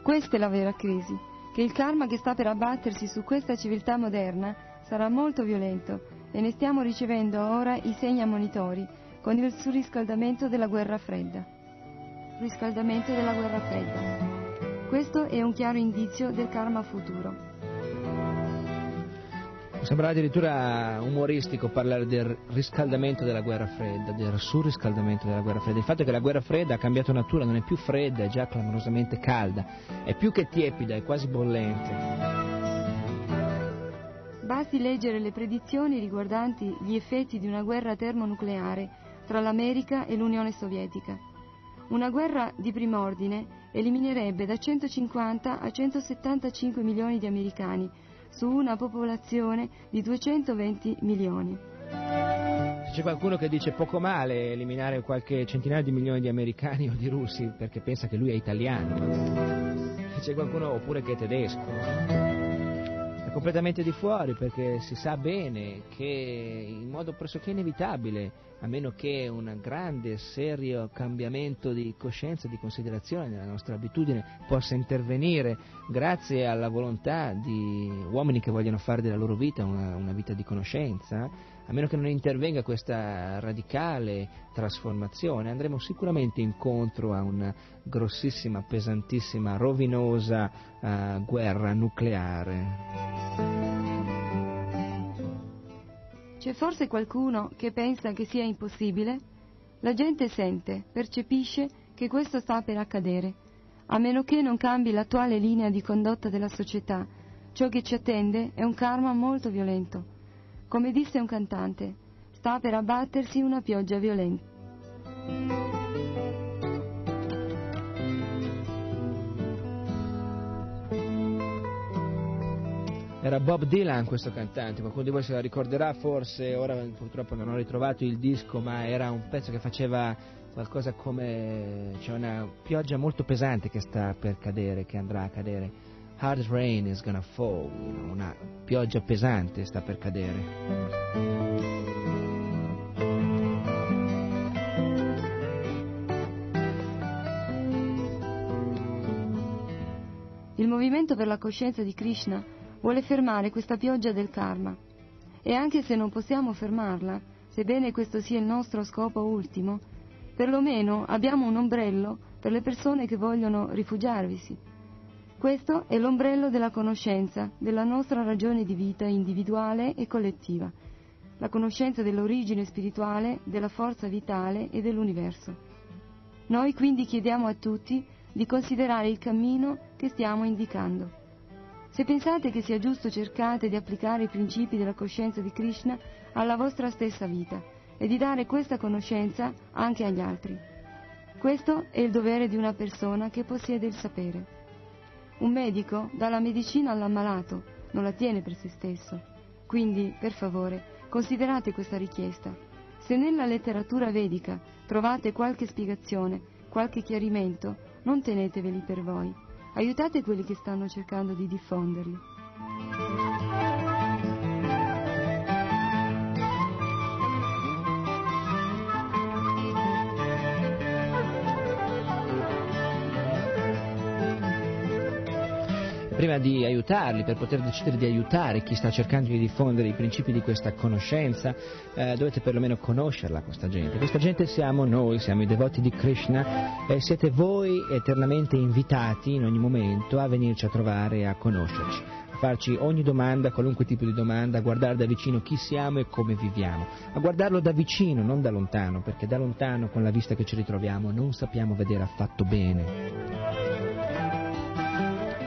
Questa è la vera crisi, che il karma che sta per abbattersi su questa civiltà moderna sarà molto violento e ne stiamo ricevendo ora i segni ammonitori con il surriscaldamento della guerra fredda. Riscaldamento della guerra fredda. Questo è un chiaro indizio del karma futuro. Sembra addirittura umoristico parlare del riscaldamento della guerra fredda, del surriscaldamento della guerra fredda. Il fatto è che la guerra fredda ha cambiato natura, non è più fredda, è già clamorosamente calda, è più che tiepida, è quasi bollente. Basti leggere le predizioni riguardanti gli effetti di una guerra termonucleare tra l'America e l'Unione Sovietica. Una guerra di prim'ordine eliminerebbe da 150 a 175 milioni di americani, su una popolazione di 220 milioni. C'è qualcuno che dice poco male eliminare qualche centinaio di milioni di americani o di russi perché pensa che lui è italiano. C'è qualcuno oppure che è tedesco completamente di fuori perché si sa bene che in modo pressoché inevitabile, a meno che un grande e serio cambiamento di coscienza, di considerazione nella nostra abitudine possa intervenire grazie alla volontà di uomini che vogliono fare della loro vita una, una vita di conoscenza, a meno che non intervenga questa radicale trasformazione, andremo sicuramente incontro a una grossissima, pesantissima, rovinosa uh, guerra nucleare. C'è forse qualcuno che pensa che sia impossibile? La gente sente, percepisce che questo sta per accadere, a meno che non cambi l'attuale linea di condotta della società, Ciò che ci attende è un karma molto violento. Come disse un cantante, sta per abbattersi una pioggia violenta. Era Bob Dylan questo cantante, qualcuno di voi se la ricorderà forse, ora purtroppo non ho ritrovato il disco, ma era un pezzo che faceva qualcosa come... c'è una pioggia molto pesante che sta per cadere, che andrà a cadere. Hard rain is gonna fall, una pioggia pesante sta per cadere. Il movimento per la coscienza di Krishna vuole fermare questa pioggia del karma. E anche se non possiamo fermarla, sebbene questo sia il nostro scopo ultimo, perlomeno abbiamo un ombrello per le persone che vogliono rifugiarvisi. Questo è l'ombrello della conoscenza, della nostra ragione di vita individuale e collettiva, la conoscenza dell'origine spirituale, della forza vitale e dell'universo. Noi quindi chiediamo a tutti di considerare il cammino che stiamo indicando. Se pensate che sia giusto cercate di applicare i principi della coscienza di Krishna alla vostra stessa vita e di dare questa conoscenza anche agli altri. Questo è il dovere di una persona che possiede il sapere. Un medico dà la medicina all'ammalato, non la tiene per se stesso. Quindi, per favore, considerate questa richiesta. Se nella letteratura vedica trovate qualche spiegazione, qualche chiarimento, non teneteveli per voi. Aiutate quelli che stanno cercando di diffonderli. Prima di aiutarli, per poter decidere di aiutare chi sta cercando di diffondere i principi di questa conoscenza, eh, dovete perlomeno conoscerla questa gente. Questa gente siamo noi, siamo i devoti di Krishna e siete voi eternamente invitati in ogni momento a venirci a trovare a conoscerci, a farci ogni domanda, qualunque tipo di domanda, a guardare da vicino chi siamo e come viviamo, a guardarlo da vicino, non da lontano, perché da lontano con la vista che ci ritroviamo non sappiamo vedere affatto bene.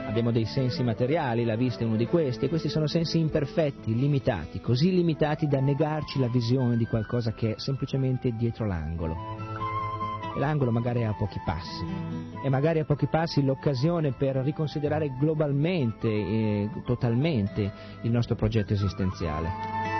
Abbiamo dei sensi materiali, la vista è uno di questi, e questi sono sensi imperfetti, limitati, così limitati da negarci la visione di qualcosa che è semplicemente dietro l'angolo. E l'angolo magari è a pochi passi, e magari a pochi passi l'occasione per riconsiderare globalmente e totalmente il nostro progetto esistenziale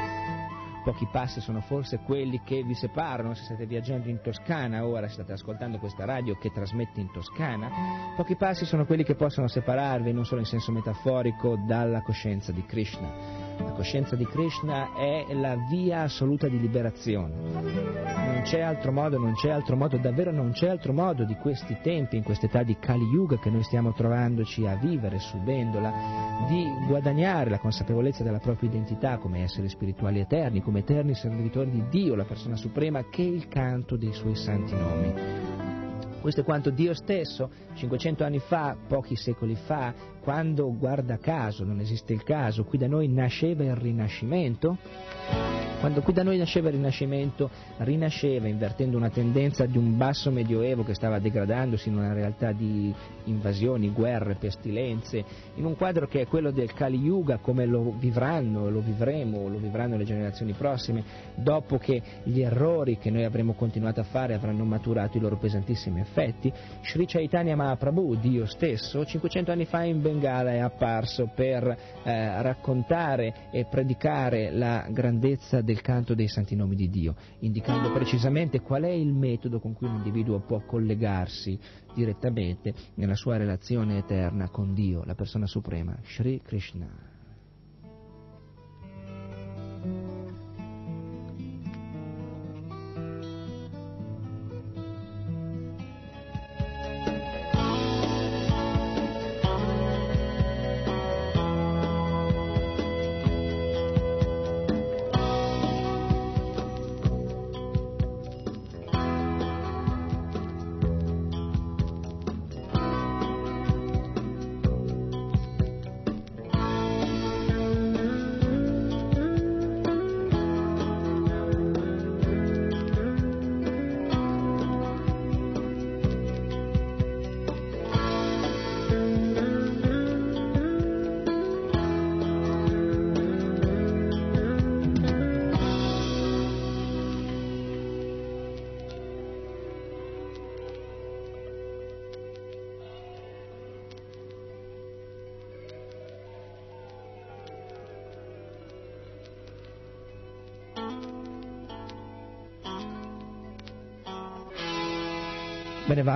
pochi passi sono forse quelli che vi separano se state viaggiando in Toscana, ora state ascoltando questa radio che trasmette in Toscana, pochi passi sono quelli che possono separarvi, non solo in senso metaforico, dalla coscienza di Krishna. La coscienza di Krishna è la via assoluta di liberazione. Non c'è altro modo, non c'è altro modo, davvero non c'è altro modo di questi tempi, in quest'età di Kali Yuga che noi stiamo trovandoci a vivere, subendola, di guadagnare la consapevolezza della propria identità come esseri spirituali eterni, come eterni servitori di Dio, la persona suprema, che il canto dei suoi santi nomi. Questo è quanto Dio stesso, 500 anni fa, pochi secoli fa, quando, guarda caso, non esiste il caso, qui da noi nasceva il Rinascimento, quando qui da noi nasceva il Rinascimento, rinasceva invertendo una tendenza di un basso medioevo che stava degradandosi in una realtà di invasioni, guerre, pestilenze, in un quadro che è quello del Kali Yuga, come lo vivranno, lo vivremo, lo vivranno le generazioni prossime, dopo che gli errori che noi avremo continuato a fare avranno maturato i loro pesantissimi effetti. Sri Chaitanya Mahaprabhu, Dio stesso, 500 anni fa in Bengala è apparso per eh, raccontare e predicare la grandezza del canto dei santi nomi di Dio, indicando precisamente qual è il metodo con cui un individuo può collegarsi direttamente nella sua relazione eterna con Dio, la persona suprema, Sri Krishna.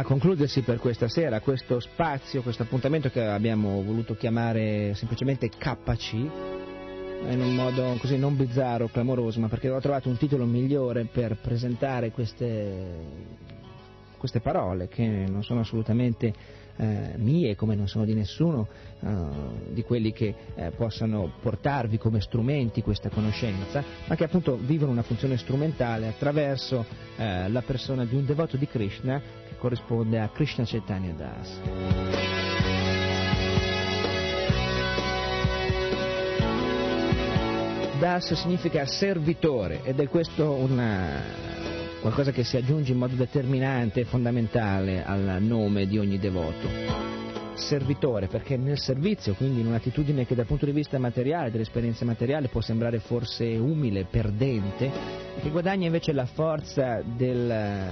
Concludersi per questa sera questo spazio, questo appuntamento che abbiamo voluto chiamare semplicemente KC, in un modo così non bizzarro, clamoroso, ma perché ho trovato un titolo migliore per presentare queste, queste parole che non sono assolutamente eh, mie come non sono di nessuno eh, di quelli che eh, possano portarvi come strumenti questa conoscenza, ma che appunto vivono una funzione strumentale attraverso eh, la persona di un devoto di Krishna che corrisponde a Krishna Chaitanya Das. Das significa servitore ed è questo una, qualcosa che si aggiunge in modo determinante e fondamentale al nome di ogni devoto. Servitore, perché nel servizio, quindi in un'attitudine che dal punto di vista materiale, dell'esperienza materiale, può sembrare forse umile, perdente, che guadagna invece la forza del,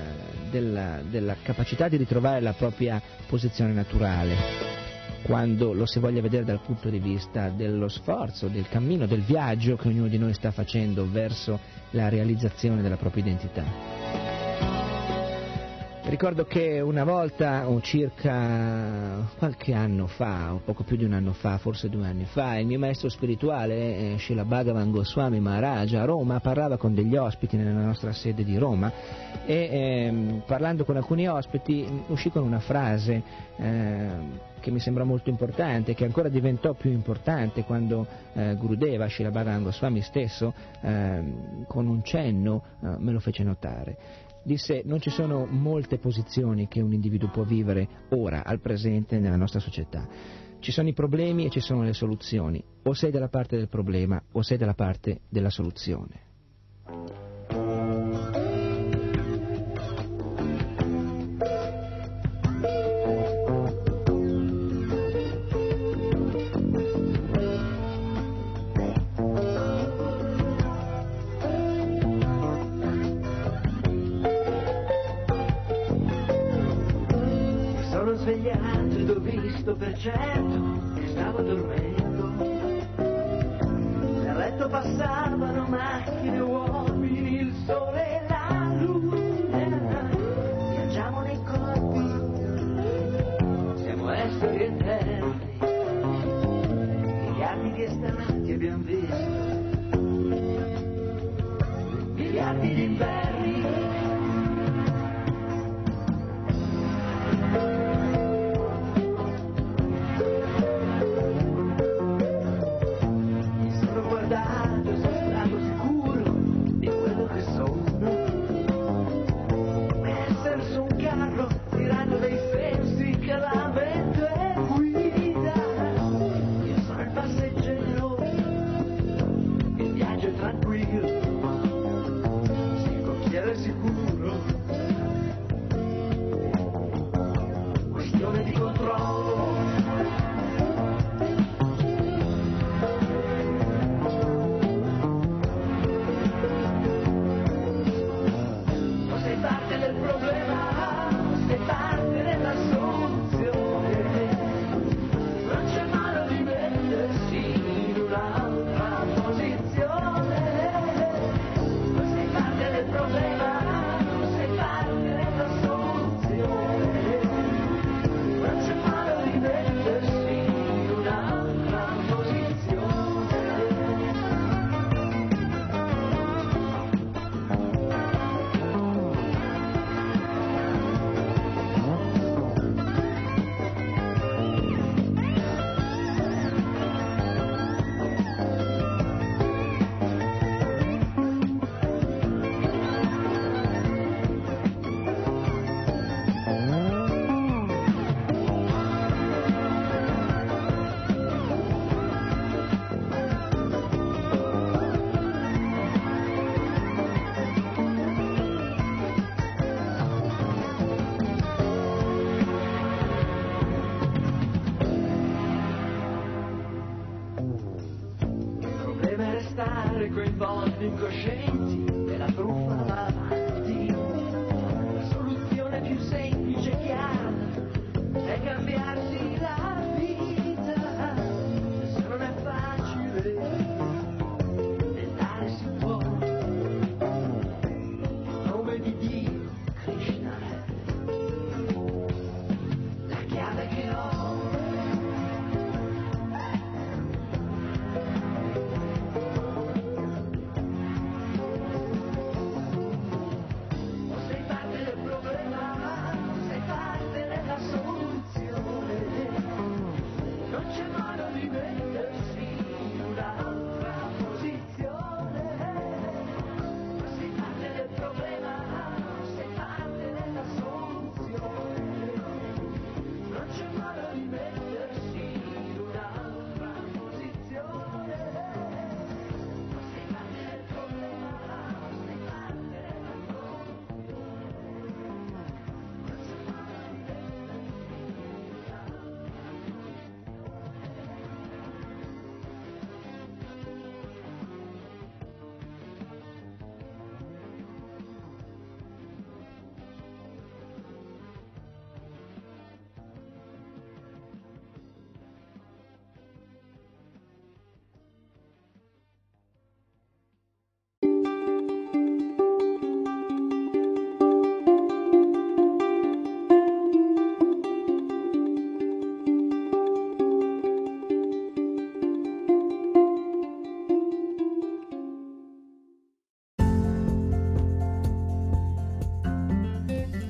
della, della capacità di ritrovare la propria posizione naturale quando lo si voglia vedere dal punto di vista dello sforzo, del cammino, del viaggio che ognuno di noi sta facendo verso la realizzazione della propria identità. Ricordo che una volta, circa qualche anno fa, o poco più di un anno fa, forse due anni fa, il mio maestro spirituale, eh, Srila Bhagavan Goswami Maharaj, a Roma, parlava con degli ospiti nella nostra sede di Roma e ehm, parlando con alcuni ospiti uscì con una frase eh, che mi sembra molto importante, che ancora diventò più importante quando eh, Gurudeva, Bhagavan Goswami stesso, ehm, con un cenno eh, me lo fece notare disse non ci sono molte posizioni che un individuo può vivere ora, al presente, nella nostra società. Ci sono i problemi e ci sono le soluzioni. O sei dalla parte del problema o sei dalla parte della soluzione.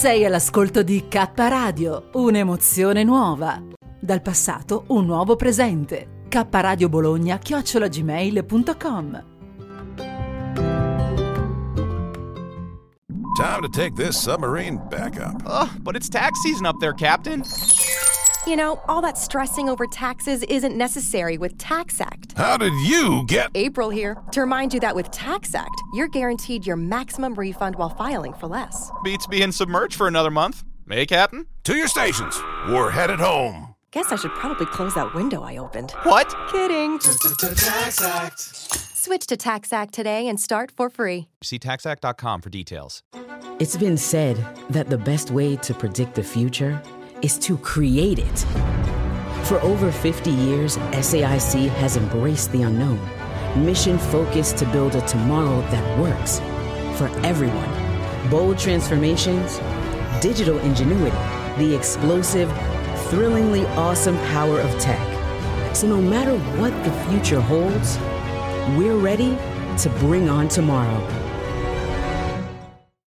Sei all'ascolto di K Radio, un'emozione nuova. Dal passato un nuovo presente. K Radio Bologna chiocciolagmail.com Time to take this submarine back up. Ugh, but it's tax season up there, Captain. You know, all that stressing over taxes isn't necessary with TaxAct. How did you get. April here to remind you that with TaxAct, you're guaranteed your maximum refund while filing for less. Beats being submerged for another month. Hey, Captain? To your stations. We're headed home. Guess I should probably close that window I opened. What? Kidding. TaxAct. Switch to TaxAct today and start for free. See taxact.com for details. It's been said that the best way to predict the future is to create it. For over 50 years, SAIC has embraced the unknown, mission focused to build a tomorrow that works for everyone. Bold transformations, digital ingenuity, the explosive, thrillingly awesome power of tech. So no matter what the future holds, we're ready to bring on tomorrow.